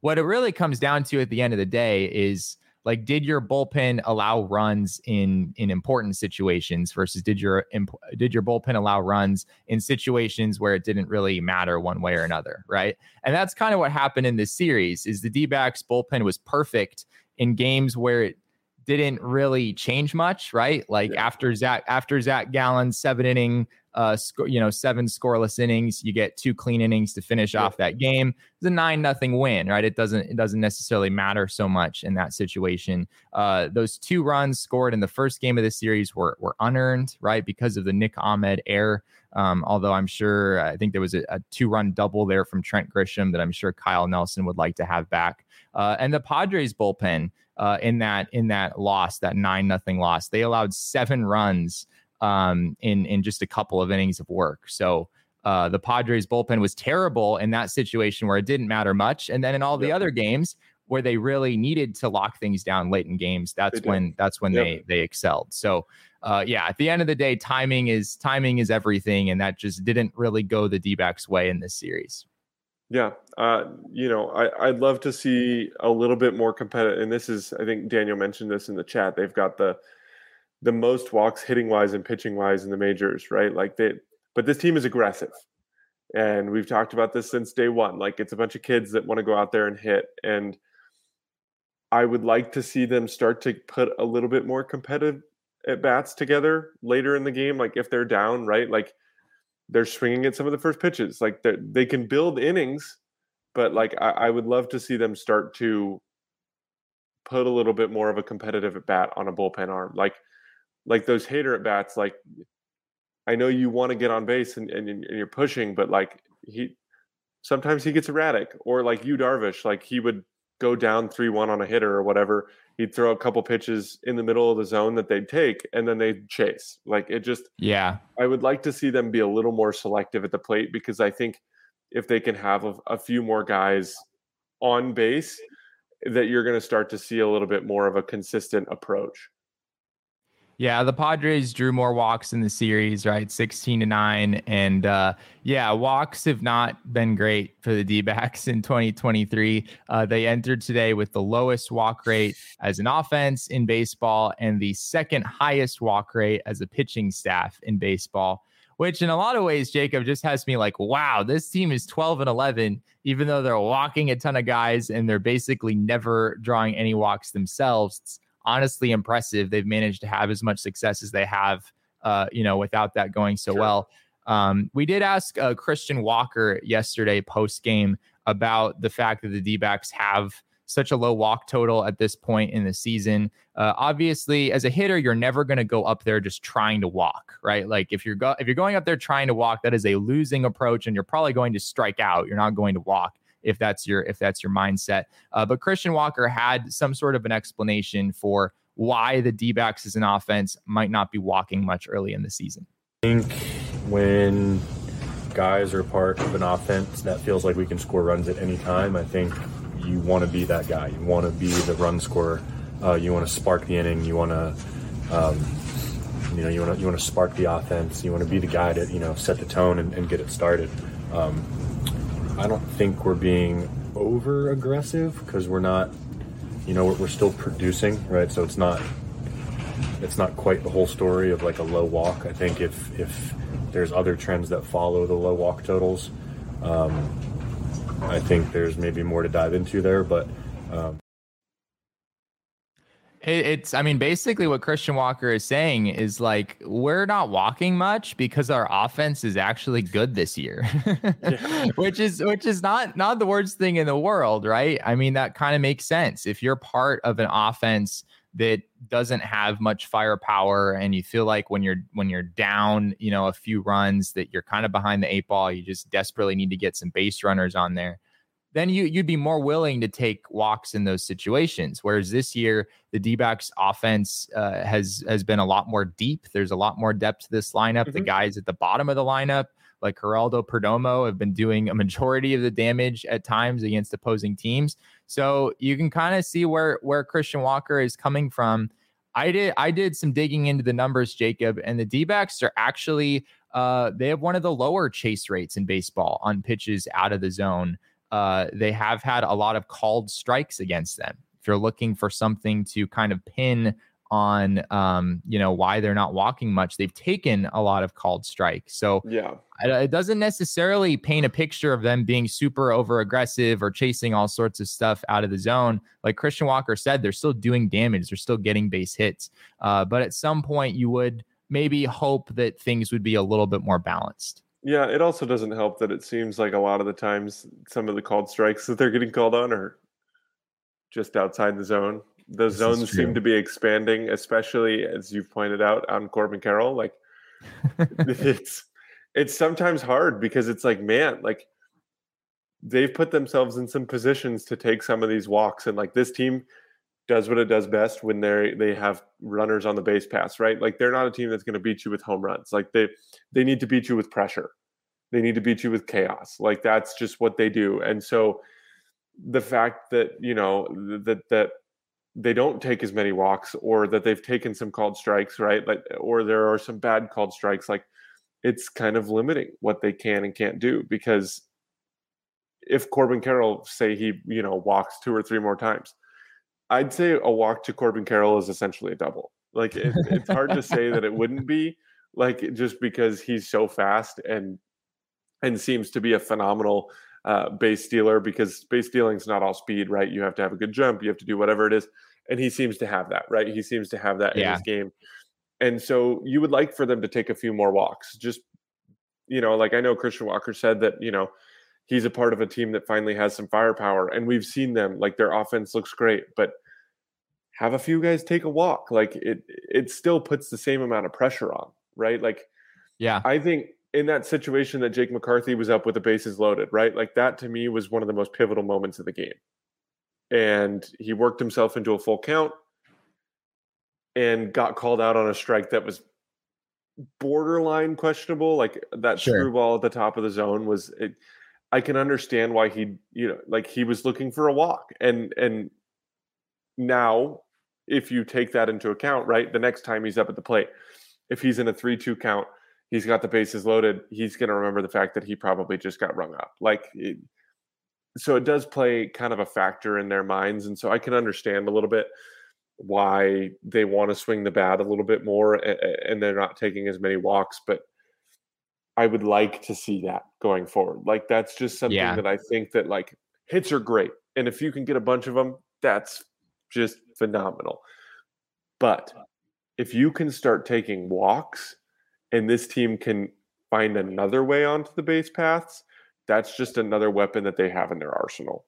A: what it really comes down to at the end of the day is like did your bullpen allow runs in in important situations versus did your did your bullpen allow runs in situations where it didn't really matter one way or another right? And that's kind of what happened in this series is the d-backs bullpen was perfect in games where it didn't really change much right like yeah. after zac after zac gallen's seven inning uh, you know, seven scoreless innings. You get two clean innings to finish yeah. off that game. It's a nine nothing win, right? It doesn't it doesn't necessarily matter so much in that situation. Uh, those two runs scored in the first game of the series were were unearned, right, because of the Nick Ahmed error. Um, although I'm sure I think there was a, a two run double there from Trent Grisham that I'm sure Kyle Nelson would like to have back. Uh, and the Padres bullpen uh, in that in that loss, that nine nothing loss, they allowed seven runs um, in in just a couple of innings of work. So uh, the Padres bullpen was terrible in that situation where it didn't matter much, and then in all the other games where they really needed to lock things down late in games, that's when that's when yep. they they excelled. So uh, yeah, at the end of the day, timing is timing is everything, and that just didn't really go the D backs way in this series.
B: Yeah, uh, you know, I, I'd love to see a little bit more competitive. And this is, I think Daniel mentioned this in the chat. They've got the the most walks hitting wise and pitching wise in the majors, right? Like they, but this team is aggressive, and we've talked about this since day one. Like it's a bunch of kids that want to go out there and hit, and I would like to see them start to put a little bit more competitive at bats together later in the game. Like if they're down, right? Like they're swinging at some of the first pitches. Like they they can build innings, but like I, I, would love to see them start to put a little bit more of a competitive at bat on a bullpen arm. Like like those Hader at bats. Like I know you want to get on base and, and, and you're pushing, but like he sometimes he gets erratic. Or like Yu Darvish, like he would go down three one on a hitter or whatever he'd throw a couple pitches in the middle of the zone that they'd take and then they'd chase. Like it just
A: yeah.
B: I would like to see them be a little more selective at the plate because I think if they can have a, a few more guys on base that you're going to start to see a little bit more of a consistent approach.
A: Yeah, the Padres drew more walks in the series, right? 16 to 9. And uh, yeah, walks have not been great for the D backs in 2023. Uh, they entered today with the lowest walk rate as an offense in baseball and the second highest walk rate as a pitching staff in baseball, which in a lot of ways, Jacob just has me like, wow, this team is 12 and 11, even though they're walking a ton of guys and they're basically never drawing any walks themselves. Honestly impressive. They've managed to have as much success as they have, uh, you know, without that going so sure. well. Um, we did ask uh, Christian Walker yesterday post game about the fact that the D backs have such a low walk total at this point in the season. Uh, obviously, as a hitter, you're never going to go up there just trying to walk, right? Like if you're go- if you're going up there trying to walk, that is a losing approach, and you're probably going to strike out. You're not going to walk if that's your if that's your mindset. Uh, but Christian Walker had some sort of an explanation for why the D backs as an offense might not be walking much early in the season.
E: I think when guys are part of an offense that feels like we can score runs at any time, I think you want to be that guy. You want to be the run scorer. Uh, you want to spark the inning. You want to, um, you know, you want to you want to spark the offense. You want to be the guy to you know set the tone and, and get it started. Um, I don't think we're being over aggressive because we're not, you know, we're, we're still producing, right? So it's not, it's not quite the whole story of like a low walk. I think if if there's other trends that follow the low walk totals, um, I think there's maybe more to dive into there, but. Um,
A: it's, I mean, basically what Christian Walker is saying is like, we're not walking much because our offense is actually good this year, which is, which is not, not the worst thing in the world, right? I mean, that kind of makes sense. If you're part of an offense that doesn't have much firepower and you feel like when you're, when you're down, you know, a few runs that you're kind of behind the eight ball, you just desperately need to get some base runners on there then you you'd be more willing to take walks in those situations. Whereas this year, the D-backs offense uh, has has been a lot more deep. There's a lot more depth to this lineup. Mm-hmm. The guys at the bottom of the lineup, like Geraldo Perdomo, have been doing a majority of the damage at times against opposing teams. So you can kind of see where where Christian Walker is coming from. I did I did some digging into the numbers, Jacob, and the D-backs are actually uh, they have one of the lower chase rates in baseball on pitches out of the zone uh, they have had a lot of called strikes against them. If you're looking for something to kind of pin on, um, you know, why they're not walking much, they've taken a lot of called strikes. So
B: yeah,
A: it doesn't necessarily paint a picture of them being super over aggressive or chasing all sorts of stuff out of the zone. Like Christian Walker said, they're still doing damage. They're still getting base hits. Uh, but at some point, you would maybe hope that things would be a little bit more balanced.
B: Yeah, it also doesn't help that it seems like a lot of the times some of the called strikes that they're getting called on are just outside the zone. The this zones seem to be expanding, especially as you've pointed out on Corbin Carroll. Like it's it's sometimes hard because it's like, man, like they've put themselves in some positions to take some of these walks and like this team does what it does best when they they have runners on the base pass, right? Like they're not a team that's going to beat you with home runs. Like they they need to beat you with pressure. They need to beat you with chaos. Like that's just what they do. And so the fact that you know that that they don't take as many walks or that they've taken some called strikes right like or there are some bad called strikes like it's kind of limiting what they can and can't do because if Corbin Carroll say he you know walks two or three more times I'd say a walk to Corbin Carroll is essentially a double like it, it's hard to say that it wouldn't be like just because he's so fast and and seems to be a phenomenal uh, base stealer because base stealing is not all speed, right? You have to have a good jump, you have to do whatever it is, and he seems to have that, right? He seems to have that yeah. in his game, and so you would like for them to take a few more walks. Just you know, like I know Christian Walker said that you know he's a part of a team that finally has some firepower, and we've seen them like their offense looks great, but have a few guys take a walk. Like it, it still puts the same amount of pressure on, right? Like,
A: yeah,
B: I think in that situation that Jake McCarthy was up with the bases loaded, right? Like that to me was one of the most pivotal moments of the game. And he worked himself into a full count and got called out on a strike that was borderline questionable. Like that sure. screw ball at the top of the zone was it, I can understand why he, you know, like he was looking for a walk. And and now if you take that into account, right, the next time he's up at the plate, if he's in a 3-2 count he's got the bases loaded, he's going to remember the fact that he probably just got rung up. Like, it, so it does play kind of a factor in their minds. And so I can understand a little bit why they want to swing the bat a little bit more and they're not taking as many walks. But I would like to see that going forward. Like, that's just something yeah. that I think that like hits are great. And if you can get a bunch of them, that's just phenomenal. But if you can start taking walks, and this team can find another way onto the base paths, that's just another weapon that they have in their arsenal.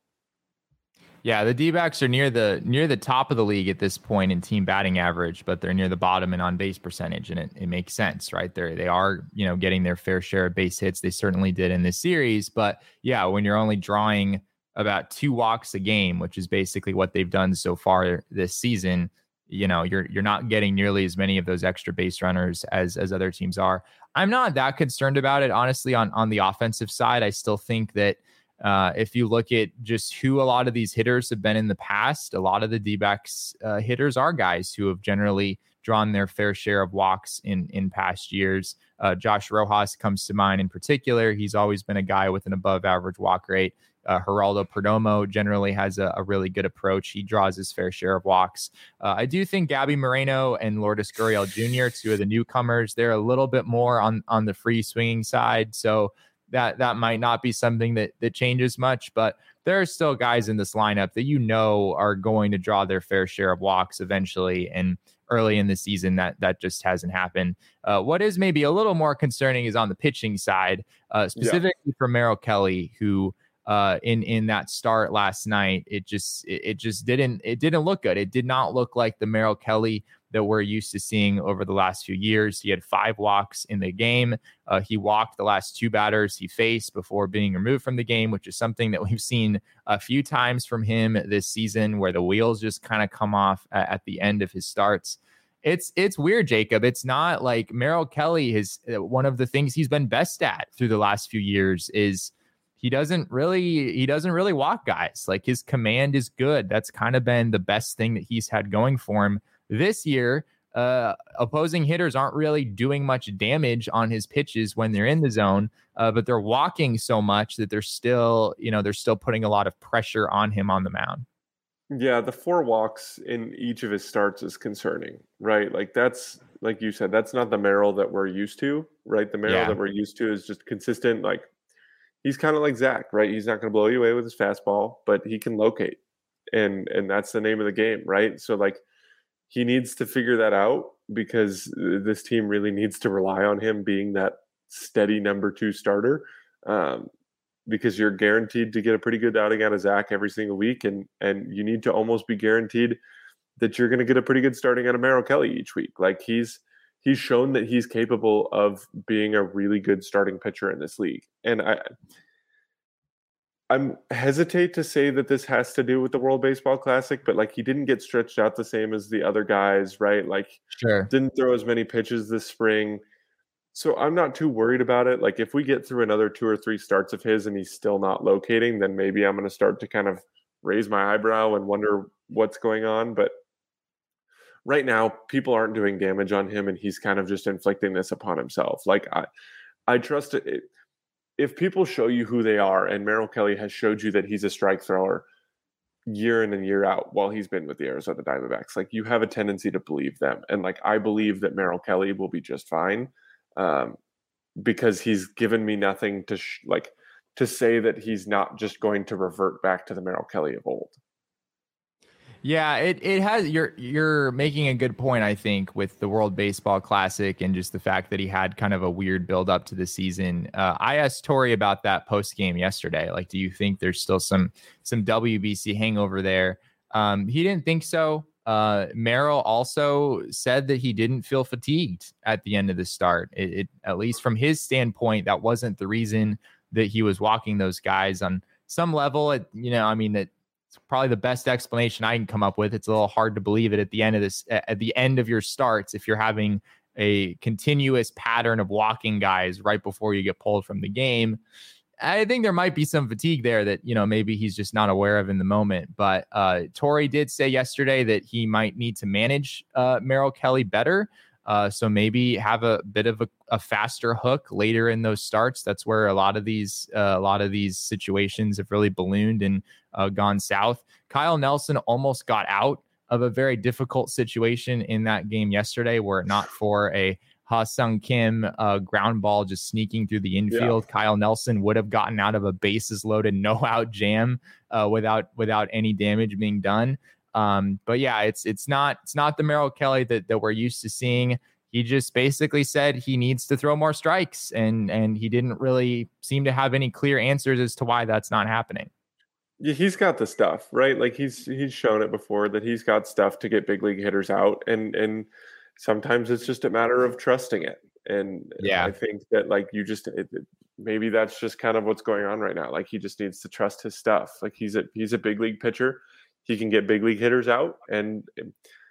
A: Yeah, the D-backs are near the near the top of the league at this point in team batting average, but they're near the bottom in on base percentage, and it, it makes sense, right? They they are you know getting their fair share of base hits. They certainly did in this series, but yeah, when you're only drawing about two walks a game, which is basically what they've done so far this season, you know you're you're not getting nearly as many of those extra base runners as as other teams are. I'm not that concerned about it honestly on on the offensive side. I still think that uh, if you look at just who a lot of these hitters have been in the past, a lot of the D-backs uh, hitters are guys who have generally drawn their fair share of walks in in past years. Uh, Josh Rojas comes to mind in particular. He's always been a guy with an above average walk rate. Uh, Geraldo Perdomo generally has a, a, really good approach. He draws his fair share of walks. Uh, I do think Gabby Moreno and Lourdes Gurriel Jr., two of the newcomers, they're a little bit more on on the free swinging side. So that that might not be something that that changes much, but there are still guys in this lineup that you know are going to draw their fair share of walks eventually. And early in the season, that that just hasn't happened. Uh, what is maybe a little more concerning is on the pitching side, uh, specifically yeah. for Merrill Kelly, who uh, in in that start last night. It just it, it, just didn't it didn't look good. It did not look like the Merrill Kelly that we're used to seeing over the last few years. He had five walks in the game. Uh, he walked the last two batters he faced before being removed from the game, which is something that we've seen a few times from him this season, where the wheels just kind of come off at, at the end of his starts it's it's weird, Jacob. It's not like Merrill Kelly is uh, one of the things he's been best at through the last few years is he doesn't really he doesn't really walk guys. Like his command is good. That's kind of been the best thing that he's had going for him this year. Uh, opposing hitters aren't really doing much damage on his pitches when they're in the zone, uh, but they're walking so much that they're still, you know, they're still putting a lot of pressure on him on the mound.
B: Yeah, the four walks in each of his starts is concerning, right? Like that's like you said, that's not the Merrill that we're used to, right? The Merrill yeah. that we're used to is just consistent, like he's kind of like Zac, right? He's not going to blow you away with his fastball, but he can locate, and and that's the name of the game, right? So like he needs to figure that out because this team really needs to rely on him being that steady number two starter. Um, because you're guaranteed to get a pretty good outing out of Zac every single week, and and you need to almost be guaranteed that you're going to get a pretty good starting out of Merrill Kelly each week. Like he's he's shown that he's capable of being a really good starting pitcher in this league. And I I'm hesitate to say that this has to do with the World Baseball Classic, but like he didn't get stretched out the same as the other guys, right? Like
A: sure.
B: didn't throw as many pitches this spring. So I'm not too worried about it. Like if we get through another two or three starts of his and he's still not locating, then maybe I'm going to start to kind of raise my eyebrow and wonder what's going on. But right now, people aren't doing damage on him, and he's kind of just inflicting this upon himself. Like I, I trust it. If people show you who they are, and Merrill Kelly has showed you that he's a strike thrower year in and year out while he's been with the Arizona Diamondbacks, like you have a tendency to believe them. And like I believe that Merrill Kelly will be just fine um, because he's given me nothing to sh- like to say that he's not just going to revert back to the Merrill Kelly of old.
A: Yeah, it, it has you're you're making a good point, I think, with the World Baseball Classic and just the fact that he had kind of a weird build up to the season. Uh, I asked Torey about that post game yesterday. Like, do you think there's still some some WBC hangover there? Um, he didn't think so. Uh, Merrill also said that he didn't feel fatigued at the end of the start. It, it, at least from his standpoint, that wasn't the reason that he was walking those guys on some level. It, you know, I mean that it's probably the best explanation I can come up with. It's a little hard to believe it at the end of this, at the end of your starts, if you're having a continuous pattern of walking guys right before you get pulled from the game. I think there might be some fatigue there that you know maybe he's just not aware of in the moment. But uh, Torey did say yesterday that he might need to manage uh, Merrill Kelly better. Uh, so maybe have a bit of a, a, faster hook later in those starts. That's where a lot of these uh, a lot of these situations have really ballooned and uh, gone south. Kyle Nelson almost got out of a very difficult situation in that game yesterday, were it not for a Ha Sung Kim uh, ground ball just sneaking through the infield. Yeah. Kyle Nelson would have gotten out of a bases loaded no out jam uh, without without any damage being done. Um, but yeah, it's it's not it's not the Merrill Kelly that that we're used to seeing. He just basically said he needs to throw more strikes, and and he didn't really seem to have any clear answers as to why that's not happening.
B: Yeah, he's got the stuff, right? Like he's he's shown it before that he's got stuff to get big league hitters out, and and sometimes it's just a matter of trusting it. And yeah, I think that like you just it, maybe that's just kind of what's going on right now. Like he just needs to trust his stuff. Like he's a he's a big league pitcher he can get big league hitters out and eh,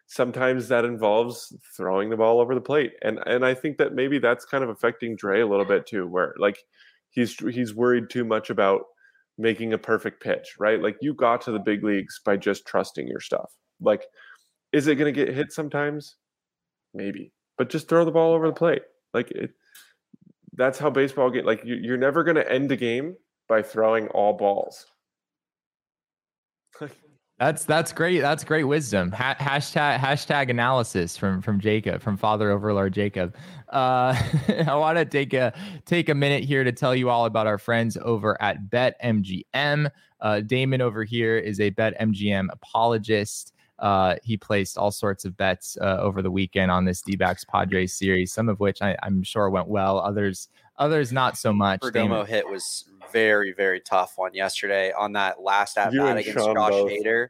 B: sometimes that involves throwing the ball over the plate and and I think that maybe that's kind of affecting Drey a little bit too where like he's he's worried too much about making a perfect pitch right? Like you got to the big leagues by just trusting your stuff. Like is it going to get hit sometimes? Maybe but just throw the ball over the plate. Like it that's how baseball get like you, you're never going to end a game by throwing all balls
A: That's that's great. That's great wisdom. Ha- hashtag hashtag analysis from from Jacob from Father Overlord Jacob. Uh, I want to take a take a minute here to tell you all about our friends over at BetMGM. Uh, Damon over here is a BetMGM apologist. Uh, he placed all sorts of bets uh, over the weekend on this D-backs Padres series, some of which I, am sure went well. Others, others not so much.
C: Perdomo hit was very, very tough one yesterday on that last at bat against Sean Josh both. Hader.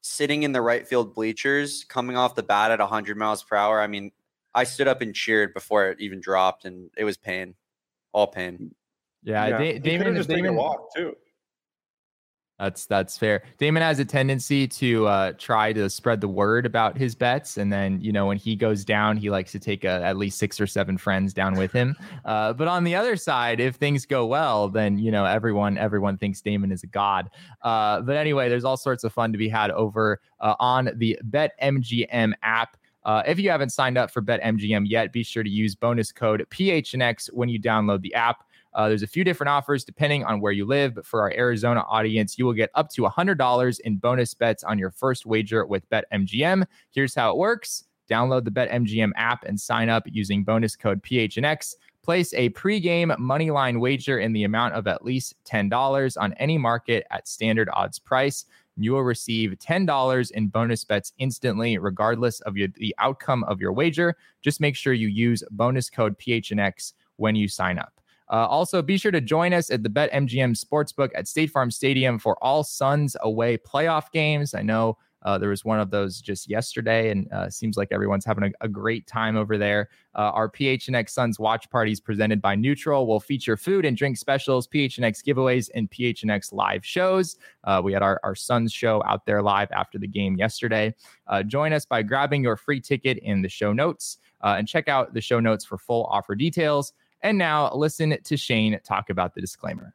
C: Sitting in the right field bleachers, coming off the bat at 100 miles per hour. I mean, I stood up and cheered before it even dropped, and it was pain, all pain.
A: Yeah, yeah. Da- Damon
B: just
A: Damon,
B: a walk too.
A: That's that's fair. Damon has a tendency to uh, try to spread the word about his bets, and then you know when he goes down, he likes to take a, at least six or seven friends down with him. Uh, but on the other side, if things go well, then you know everyone everyone thinks Damon is a god. Uh, but anyway, there's all sorts of fun to be had over uh, on the BetMGM app. Uh, if you haven't signed up for BetMGM yet, be sure to use bonus code PHNX when you download the app. Uh, there's a few different offers depending on where you live, but for our Arizona audience, you will get up to $100 in bonus bets on your first wager with BetMGM. Here's how it works download the BetMGM app and sign up using bonus code PHNX. Place a pregame moneyline wager in the amount of at least $10 on any market at standard odds price. You will receive $10 in bonus bets instantly, regardless of your, the outcome of your wager. Just make sure you use bonus code PHNX when you sign up. Uh, also, be sure to join us at the BetMGM Sportsbook at State Farm Stadium for all Suns away playoff games. I know uh, there was one of those just yesterday, and uh, seems like everyone's having a, a great time over there. Uh, our PHNX Suns watch parties presented by NUTRL will feature food and drink specials, PHNX giveaways, and PHNX live shows. Uh, we had our, our Suns show out there live after the game yesterday. Uh, join us by grabbing your free ticket in the show notes uh, and check out the show notes for full offer details. And now listen to Shane talk about the disclaimer.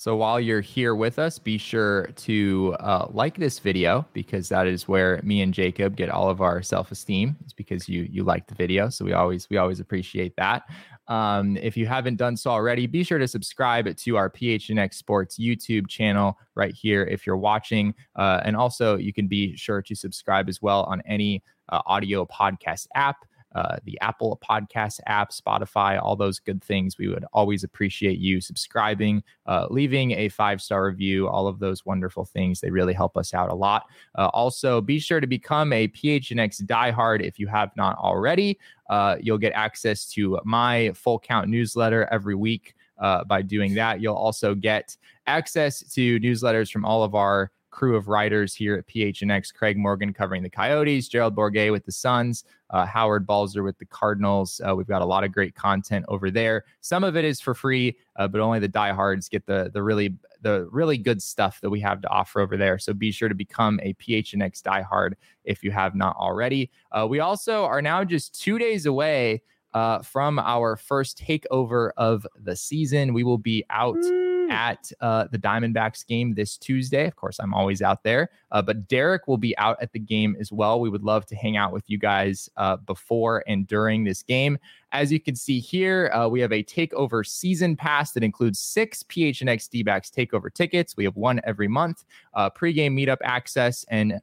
A: So while you're here with us, be sure to uh, like this video because that is where me and Jacob get all of our self-esteem. It's because you you like the video, so we always we always appreciate that. Um, if you haven't done so already, be sure to subscribe to our PHNX Sports YouTube channel right here if you're watching, uh, and also you can be sure to subscribe as well on any uh, audio podcast app uh, the Apple Podcast app, Spotify, all those good things. We would always appreciate you subscribing, uh, leaving a five star review, all of those wonderful things. They really help us out a lot. Uh, also, be sure to become a PHNX diehard if you have not already. Uh, you'll get access to my full count newsletter every week. Uh, by doing that, you'll also get access to newsletters from all of our crew of writers here at PHNX. Craig Morgan covering the Coyotes, Gerald Bourguet with the Suns, uh, Howard Balzer with the Cardinals. Uh, we've got a lot of great content over there. Some of it is for free, uh, but only the diehards get the the really the really good stuff that we have to offer over there. So be sure to become a PHNX diehard if you have not already. Uh, we also are now just two days away. Uh, from our first takeover of the season, we will be out at uh, the Diamondbacks game this Tuesday. Of course, I'm always out there, uh, but Derek will be out at the game as well. We would love to hang out with you guys uh, before and during this game. As you can see here, uh, we have a takeover season pass that includes six PHNX D-backs takeover tickets. We have one every month, uh, pregame meetup access, and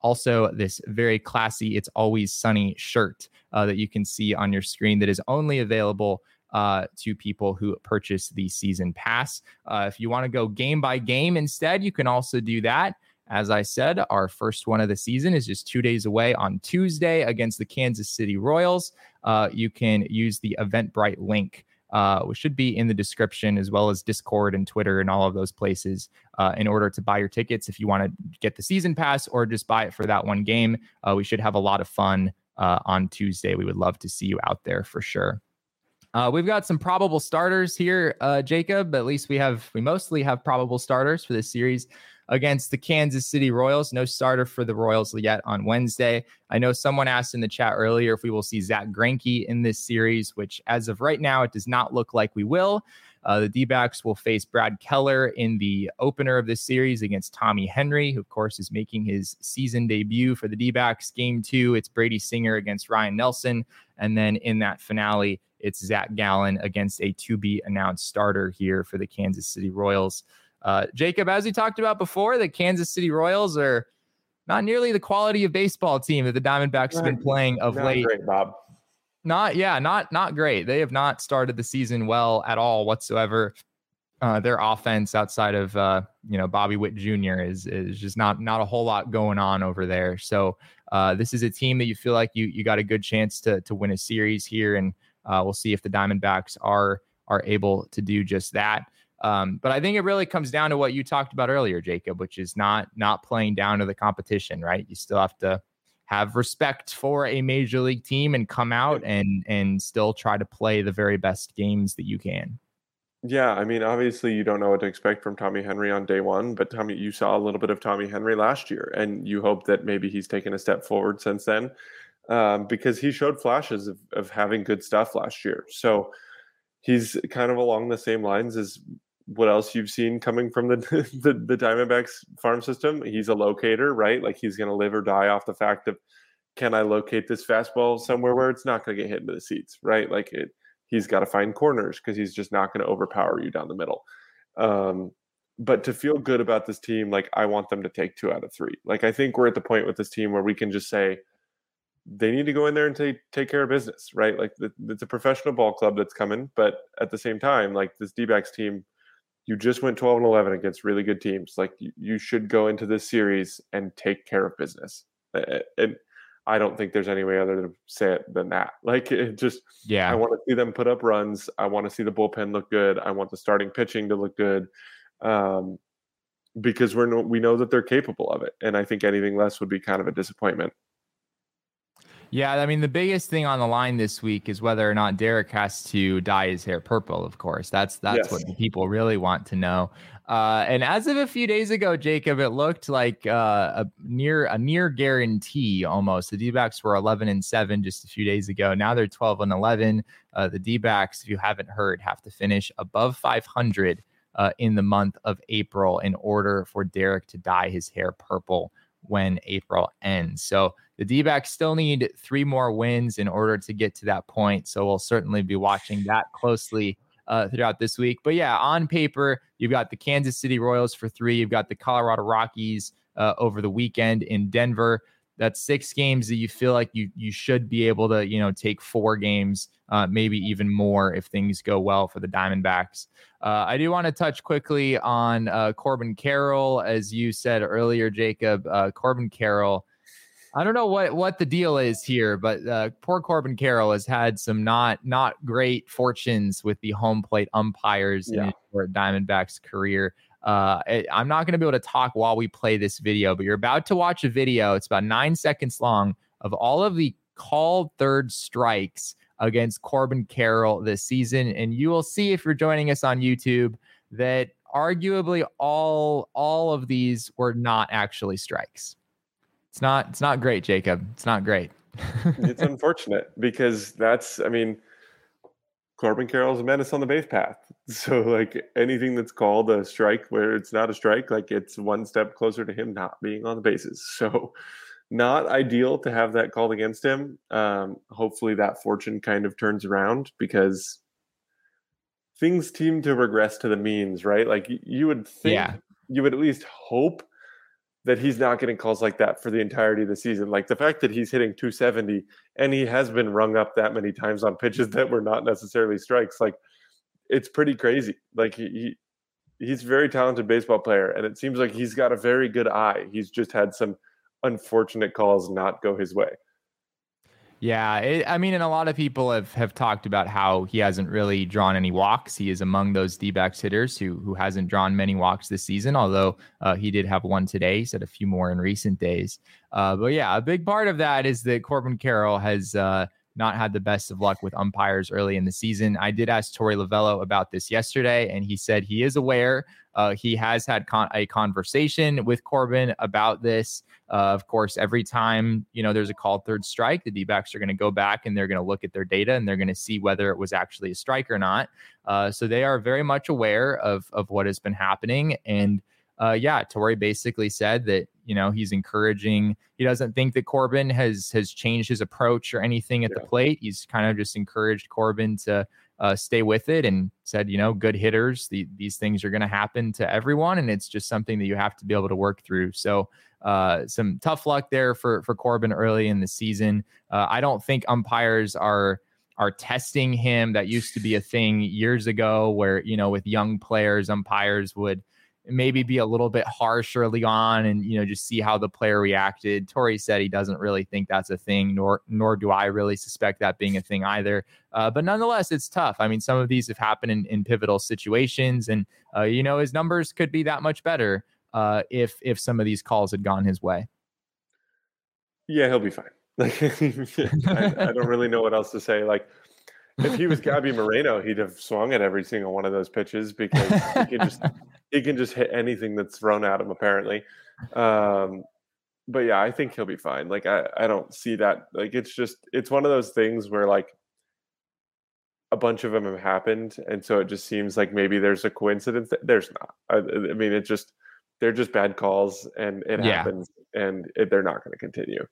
A: also this very classy "It's Always Sunny" shirt uh, that you can see on your screen that is only available uh, to people who purchase the season pass. Uh, if you want to go game by game instead, you can also do that. As I said, our first one of the season is just two days away on Tuesday against the Kansas City Royals. Uh, you can use the Eventbrite link. Uh, which should be in the description as well as Discord and Twitter and all of those places uh, in order to buy your tickets if you want to get the season pass or just buy it for that one game. Uh, we should have a lot of fun uh, on Tuesday. We would love to see you out there for sure. Uh, we've got some probable starters here, uh, Jacob. At least we have, we mostly have probable starters for this series against the Kansas City Royals. No starter for the Royals yet on Wednesday. I know someone asked in the chat earlier if we will see Zack Greinke in this series, which as of right now, it does not look like we will. Uh, the D backs will face Brad Keller in the opener of this series against Tommy Henry, who, of course, is making his season debut for the D backs. Game two, it's Brady Singer against Ryne Nelson. And then in that finale, it's Zac Gallen against a to be announced starter here for the Kansas City Royals. Uh, Jacob, as we talked about before, the Kansas City Royals are not nearly the quality of baseball team that the Diamondbacks have been playing of
B: Not
A: late.
B: great, Bob.
A: Not, yeah, not not great. They have not started the season well at all whatsoever. Uh, their offense outside of uh, you know Bobby Witt Jr. is is just not not a whole lot going on over there. So uh, this is a team that you feel like you you got a good chance to to win a series here, and uh, we'll see if the Diamondbacks are are able to do just that. Um, but I think it really comes down to what you talked about earlier, Jacob, which is not not playing down to the competition, right? You still have to have respect for a major league team and come out and and still try to play the very best games that you can.
B: Yeah, I mean, obviously you don't know what to expect from Tommy Henry on day one, but Tommy, you saw a little bit of Tommy Henry last year, and you hope that maybe he's taken a step forward since then, um, because he showed flashes of, of having good stuff last year. So he's kind of along the same lines as what else you've seen coming from the the, the Diamondbacks farm system. He's a locator, right? Like he's going to live or die off the fact of can I locate this fastball somewhere where it's not going to get hit into the seats, right? Like it, he's got to find corners because he's just not going to overpower you down the middle. Um, but to feel good about this team, like I want them to take two out of three. Like I think we're at the point with this team where we can just say they need to go in there and take take care of business, right? Like the, it's a professional ball club that's coming, but at the same time, like this D-backs team, you just went 12 and 11 against really good teams. Like you, you should go into this series and take care of business. And I don't think there's any way other to say it than that. Like it just,
A: Yeah.
B: I want to see them put up runs. I want to see the bullpen look good. I want the starting pitching to look good. um, because we're no, we know that they're capable of it, and I think anything less would be kind of a disappointment.
A: Yeah, I mean the biggest thing on the line this week is whether or not Derek has to dye his hair purple. Of course, that's that's yes. what the people really want to know. Uh, and as of a few days ago, Jacob, it looked like uh, a near a near guarantee almost. The D-backs were 11 and seven just a few days ago. Now they're 12 and 11. Uh, the D-backs, if you haven't heard, have to finish above 500 uh, in the month of April in order for Derek to dye his hair purple when April ends. So the D backs still need three more wins in order to get to that point. So we'll certainly be watching that closely uh, throughout this week. But yeah, on paper, you've got the Kansas City Royals for three, you've got the Colorado Rockies uh, over the weekend in Denver. That's six games that you feel like you you should be able to you know take four games, uh, maybe even more if things go well for the Diamondbacks. Uh, I do want to touch quickly on uh, Corbin Carroll, as you said earlier, Jacob. Uh, Corbin Carroll I don't know what what the deal is here, but uh, poor Corbin Carroll has had some not not great fortunes with the home plate umpires yeah. in his Diamondbacks career. Uh, I'm not going to be able to talk while we play this video, but you're about to watch a video. It's about nine seconds long of all of the called third strikes against Corbin Carroll this season, and you will see if you're joining us on YouTube that arguably all all of these were not actually strikes. It's not it's not great, Jacob. It's not great.
B: it's unfortunate because that's I mean Corbin Carroll's a menace on the base path. So like anything that's called a strike where it's not a strike, like it's one step closer to him not being on the bases. So not ideal to have that called against him. Um, hopefully that fortune kind of turns around because things seem to regress to the means, right? Like you would think yeah. you would at least hope that he's not getting calls like that for the entirety of the season. Like the fact that he's hitting 270 and he has been rung up that many times on pitches that were not necessarily strikes, like it's pretty crazy. Like he, he he's very talented baseball player, and it seems like he's got a very good eye. He's just had some unfortunate calls not go his way.
A: Yeah, it, I mean, and a lot of people have have talked about how he hasn't really drawn any walks. He is among those D-backs hitters who who hasn't drawn many walks this season. Although uh, he did have one today, said a few more in recent days. Uh, but yeah, a big part of that is that Corbin Carroll has uh, not had the best of luck with umpires early in the season. I did ask Torey Lovullo about this yesterday, and he said he is aware. Uh, he has had con- a conversation with Corbin about this. Uh, of course, every time you know there's a called third strike, the D-backs are going to go back and they're going to look at their data and they're going to see whether it was actually a strike or not. Uh, so they are very much aware of of what has been happening. And uh, yeah, Torey basically said that you know he's encouraging. He doesn't think that Corbin has has changed his approach or anything at yeah. the plate. He's kind of just encouraged Corbin to uh, stay with it and said, you know, good hitters, the, these things are going to happen to everyone, and it's just something that you have to be able to work through. So, uh, some tough luck there for for Corbin early in the season. Uh, I don't think umpires are are testing him. That used to be a thing years ago, where you know, with young players, umpires would maybe be a little bit harsh early on and you know just see how the player reacted. Torey said he doesn't really think that's a thing, nor nor do I really suspect that being a thing either. Uh, but nonetheless, it's tough. I mean, some of these have happened in, in pivotal situations, and uh, you know his numbers could be that much better uh, if if some of these calls had gone his way.
B: Yeah, he'll be fine. Like I, I don't really know what else to say. Like if he was Gabby Moreno, he'd have swung at every single one of those pitches because he can just he can just hit anything that's thrown at him apparently. Um, but yeah, I think he'll be fine. Like I, I don't see that. Like it's just it's one of those things where like a bunch of them have happened, and so it just seems like maybe there's a coincidence. That, there's not. I, I mean, it just they're just bad calls, and it yeah. happens, and it, they're not going to continue.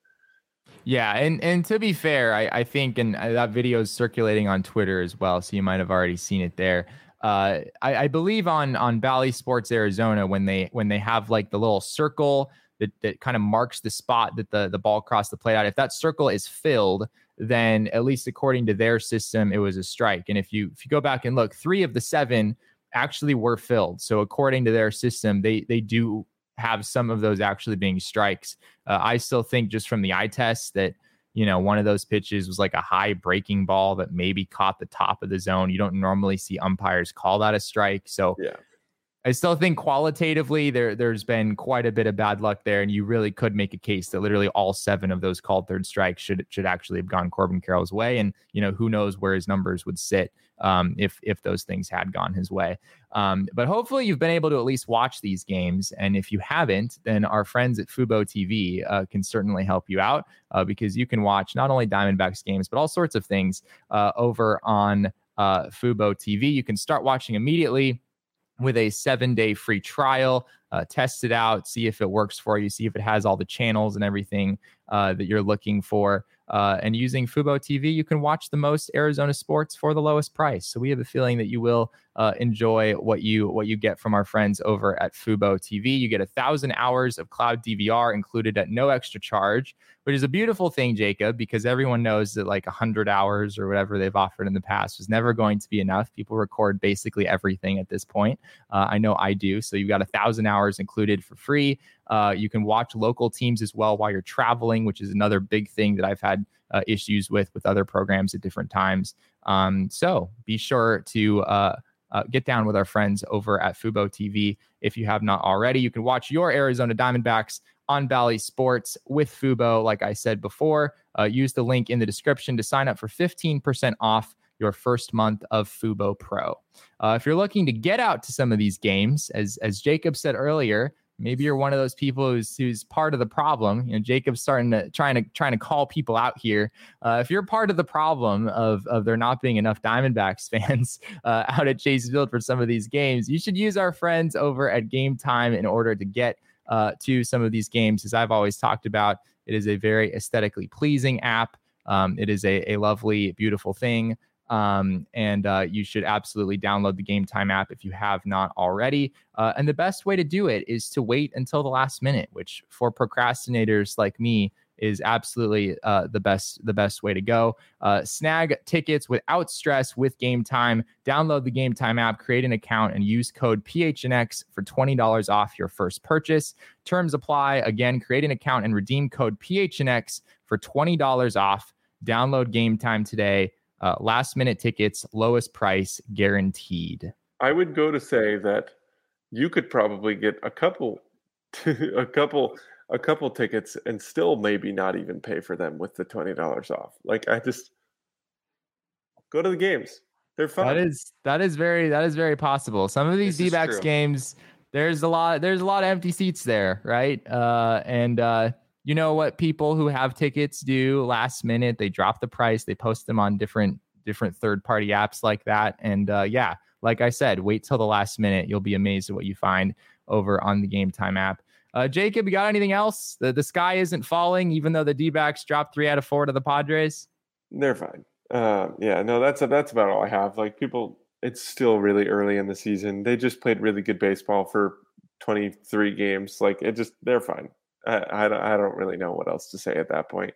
A: Yeah, and and to be fair, I, I think and uh, that video is circulating on Twitter as well, so you might have already seen it there. Uh, I, I believe on on Bally Sports Arizona when they when they have like the little circle that, that kind of marks the spot that the the ball crossed the plate out. If that circle is filled, then at least according to their system, it was a strike. And if you if you go back and look, three of the seven actually were filled. So according to their system, they they do have some of those actually being strikes. Uh, I still think just from the eye test that you know one of those pitches was like a high breaking ball that maybe caught the top of the zone. You don't normally see umpires call that a strike. So
B: yeah.
A: I still think qualitatively there there's been quite a bit of bad luck there, and you really could make a case that literally all seven of those called third strikes should should actually have gone Corbin Carroll's way, and you know who knows where his numbers would sit um, if if those things had gone his way. Um, but hopefully you've been able to at least watch these games, and if you haven't, then our friends at Fubo TV uh, can certainly help you out uh, because you can watch not only Diamondbacks games but all sorts of things uh, over on uh, Fubo TV. You can start watching immediately with a seven day free trial. Uh, test it out, see if it works for you, see if it has all the channels and everything uh, that you're looking for. Uh, and using Fubo TV, you can watch the most Arizona sports for the lowest price. So we have a feeling that you will uh, enjoy what you what you get from our friends over at Fubo TV. You get a thousand hours of cloud DVR included at no extra charge, which is a beautiful thing, Jacob, because everyone knows that like a hundred hours or whatever they've offered in the past was never going to be enough. People record basically everything at this point. Uh, I know I do. So you've got a thousand hours included for free. Uh, you can watch local teams as well while you're traveling, which is another big thing that I've had uh, issues with with other programs at different times. Um, so be sure to uh, uh, get down with our friends over at Fubo TV if you have not already. You can watch your Arizona Diamondbacks on Bally Sports with Fubo. Like I said before, uh, use the link in the description to sign up for 15% off your first month of Fubo Pro. Uh, if you're looking to get out to some of these games, as as Jacob said earlier, maybe you're one of those people who's who's part of the problem. You know, Jacob's starting to trying to trying to call people out here. Uh, if you're part of the problem of of there not being enough Diamondbacks fans uh, out at Chase Field for some of these games, you should use our friends over at Gametime in order to get uh, to some of these games. As I've always talked about, it is a very aesthetically pleasing app. Um, it is a, a lovely, beautiful thing. Um, and uh, you should absolutely download the Gametime app if you have not already. Uh, and the best way to do it is to wait until the last minute, which for procrastinators like me is absolutely uh, the best the best way to go. Uh, snag tickets without stress with Gametime. Download the Gametime app, create an account, and use code PHNX for twenty dollars off your first purchase. Terms apply. Again, create an account and redeem code PHNX for twenty dollars off. Download Gametime today. Uh, last minute tickets, lowest price guaranteed.
B: I would go to say that you could probably get a couple, a couple, a couple tickets and still maybe not even pay for them with the twenty dollars off. Like I just go to the games; they're fun.
A: That is that is very that is very possible. Some of these D-backs games, there's a lot there's a lot of empty seats there, right? Uh, and uh, you know what people who have tickets do last minute? They drop the price they post them on different different third party apps like that and uh, yeah like i said wait till the last minute. You'll be amazed at what you find over on the game time app. Uh, jacob you got anything else? The, the sky isn't falling even though the d-backs dropped three out of four to the padres?
B: They're fine. Uh, yeah no that's that's about all i have. Like people it's still really early in the season. They just played really good baseball for 23 games. Like it just they're fine I, I, don't, I don't really know what else to say at that point.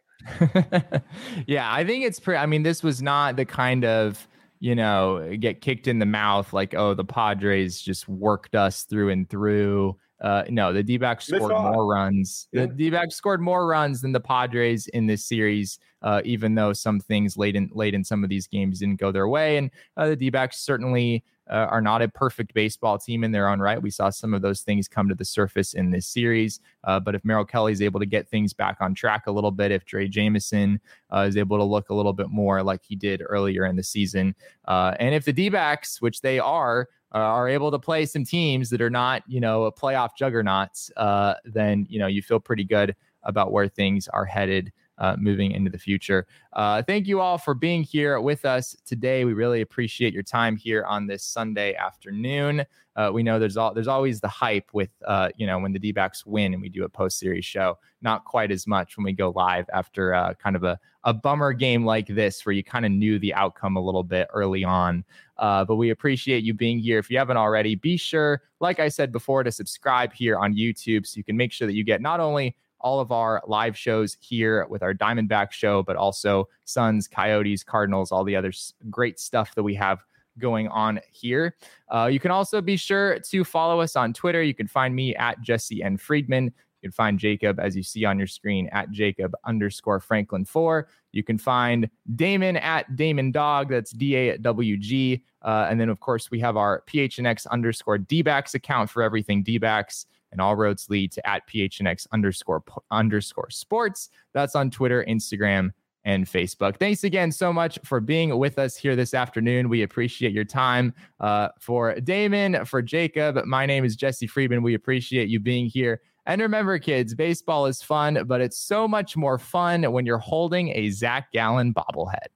A: yeah, I think it's pretty. I mean, this was not the kind of you know get kicked in the mouth like oh the Padres just worked us through and through. Uh, no, the D-backs scored more runs. Yeah. The D-backs scored more runs than the Padres in this series, uh, even though some things late in late in some of these games didn't go their way. And uh, the D-backs certainly uh, are not a perfect baseball team in their own right. We saw some of those things come to the surface in this series. Uh, but if Merrill Kelly is able to get things back on track a little bit, if Drey Jameson uh, is able to look a little bit more like he did earlier in the season, uh, and if the D backs, which they are, uh, are able to play some teams that are not, you know, a playoff juggernauts, uh, then you know you feel pretty good about where things are headed uh, moving into the future. Uh, thank you all for being here with us today. We really appreciate your time here on this Sunday afternoon. Uh, we know there's all there's always the hype with uh, you know when the D-backs win and we do a post series show. Not quite as much when we go live after uh, kind of a a bummer game like this where you kind of knew the outcome a little bit early on. Uh, but we appreciate you being here. If you haven't already, be sure, like I said before, to subscribe here on YouTube so you can make sure that you get not only all of our live shows here with our Diamondback show, but also Suns, Coyotes, Cardinals, all the other great stuff that we have going on here. Uh, you can also be sure to follow us on Twitter. You can find me at Jesse and Friedman. You can find Jacob as you see on your screen at Jacob underscore Franklin four. You can find Damon at Damon Dawg. That's D A W G. Uh, and then, of course, we have our PHNX underscore DBacks account for everything DBacks. And all roads lead to at PHNX underscore underscore sports. That's on Twitter, Instagram, and Facebook. Thanks again so much for being with us here this afternoon. We appreciate your time. Uh, for Damon, for Jacob, my name is Jesse Friedman. We appreciate you being here. And remember, kids, baseball is fun, but it's so much more fun when you're holding a Zac Gallen bobblehead.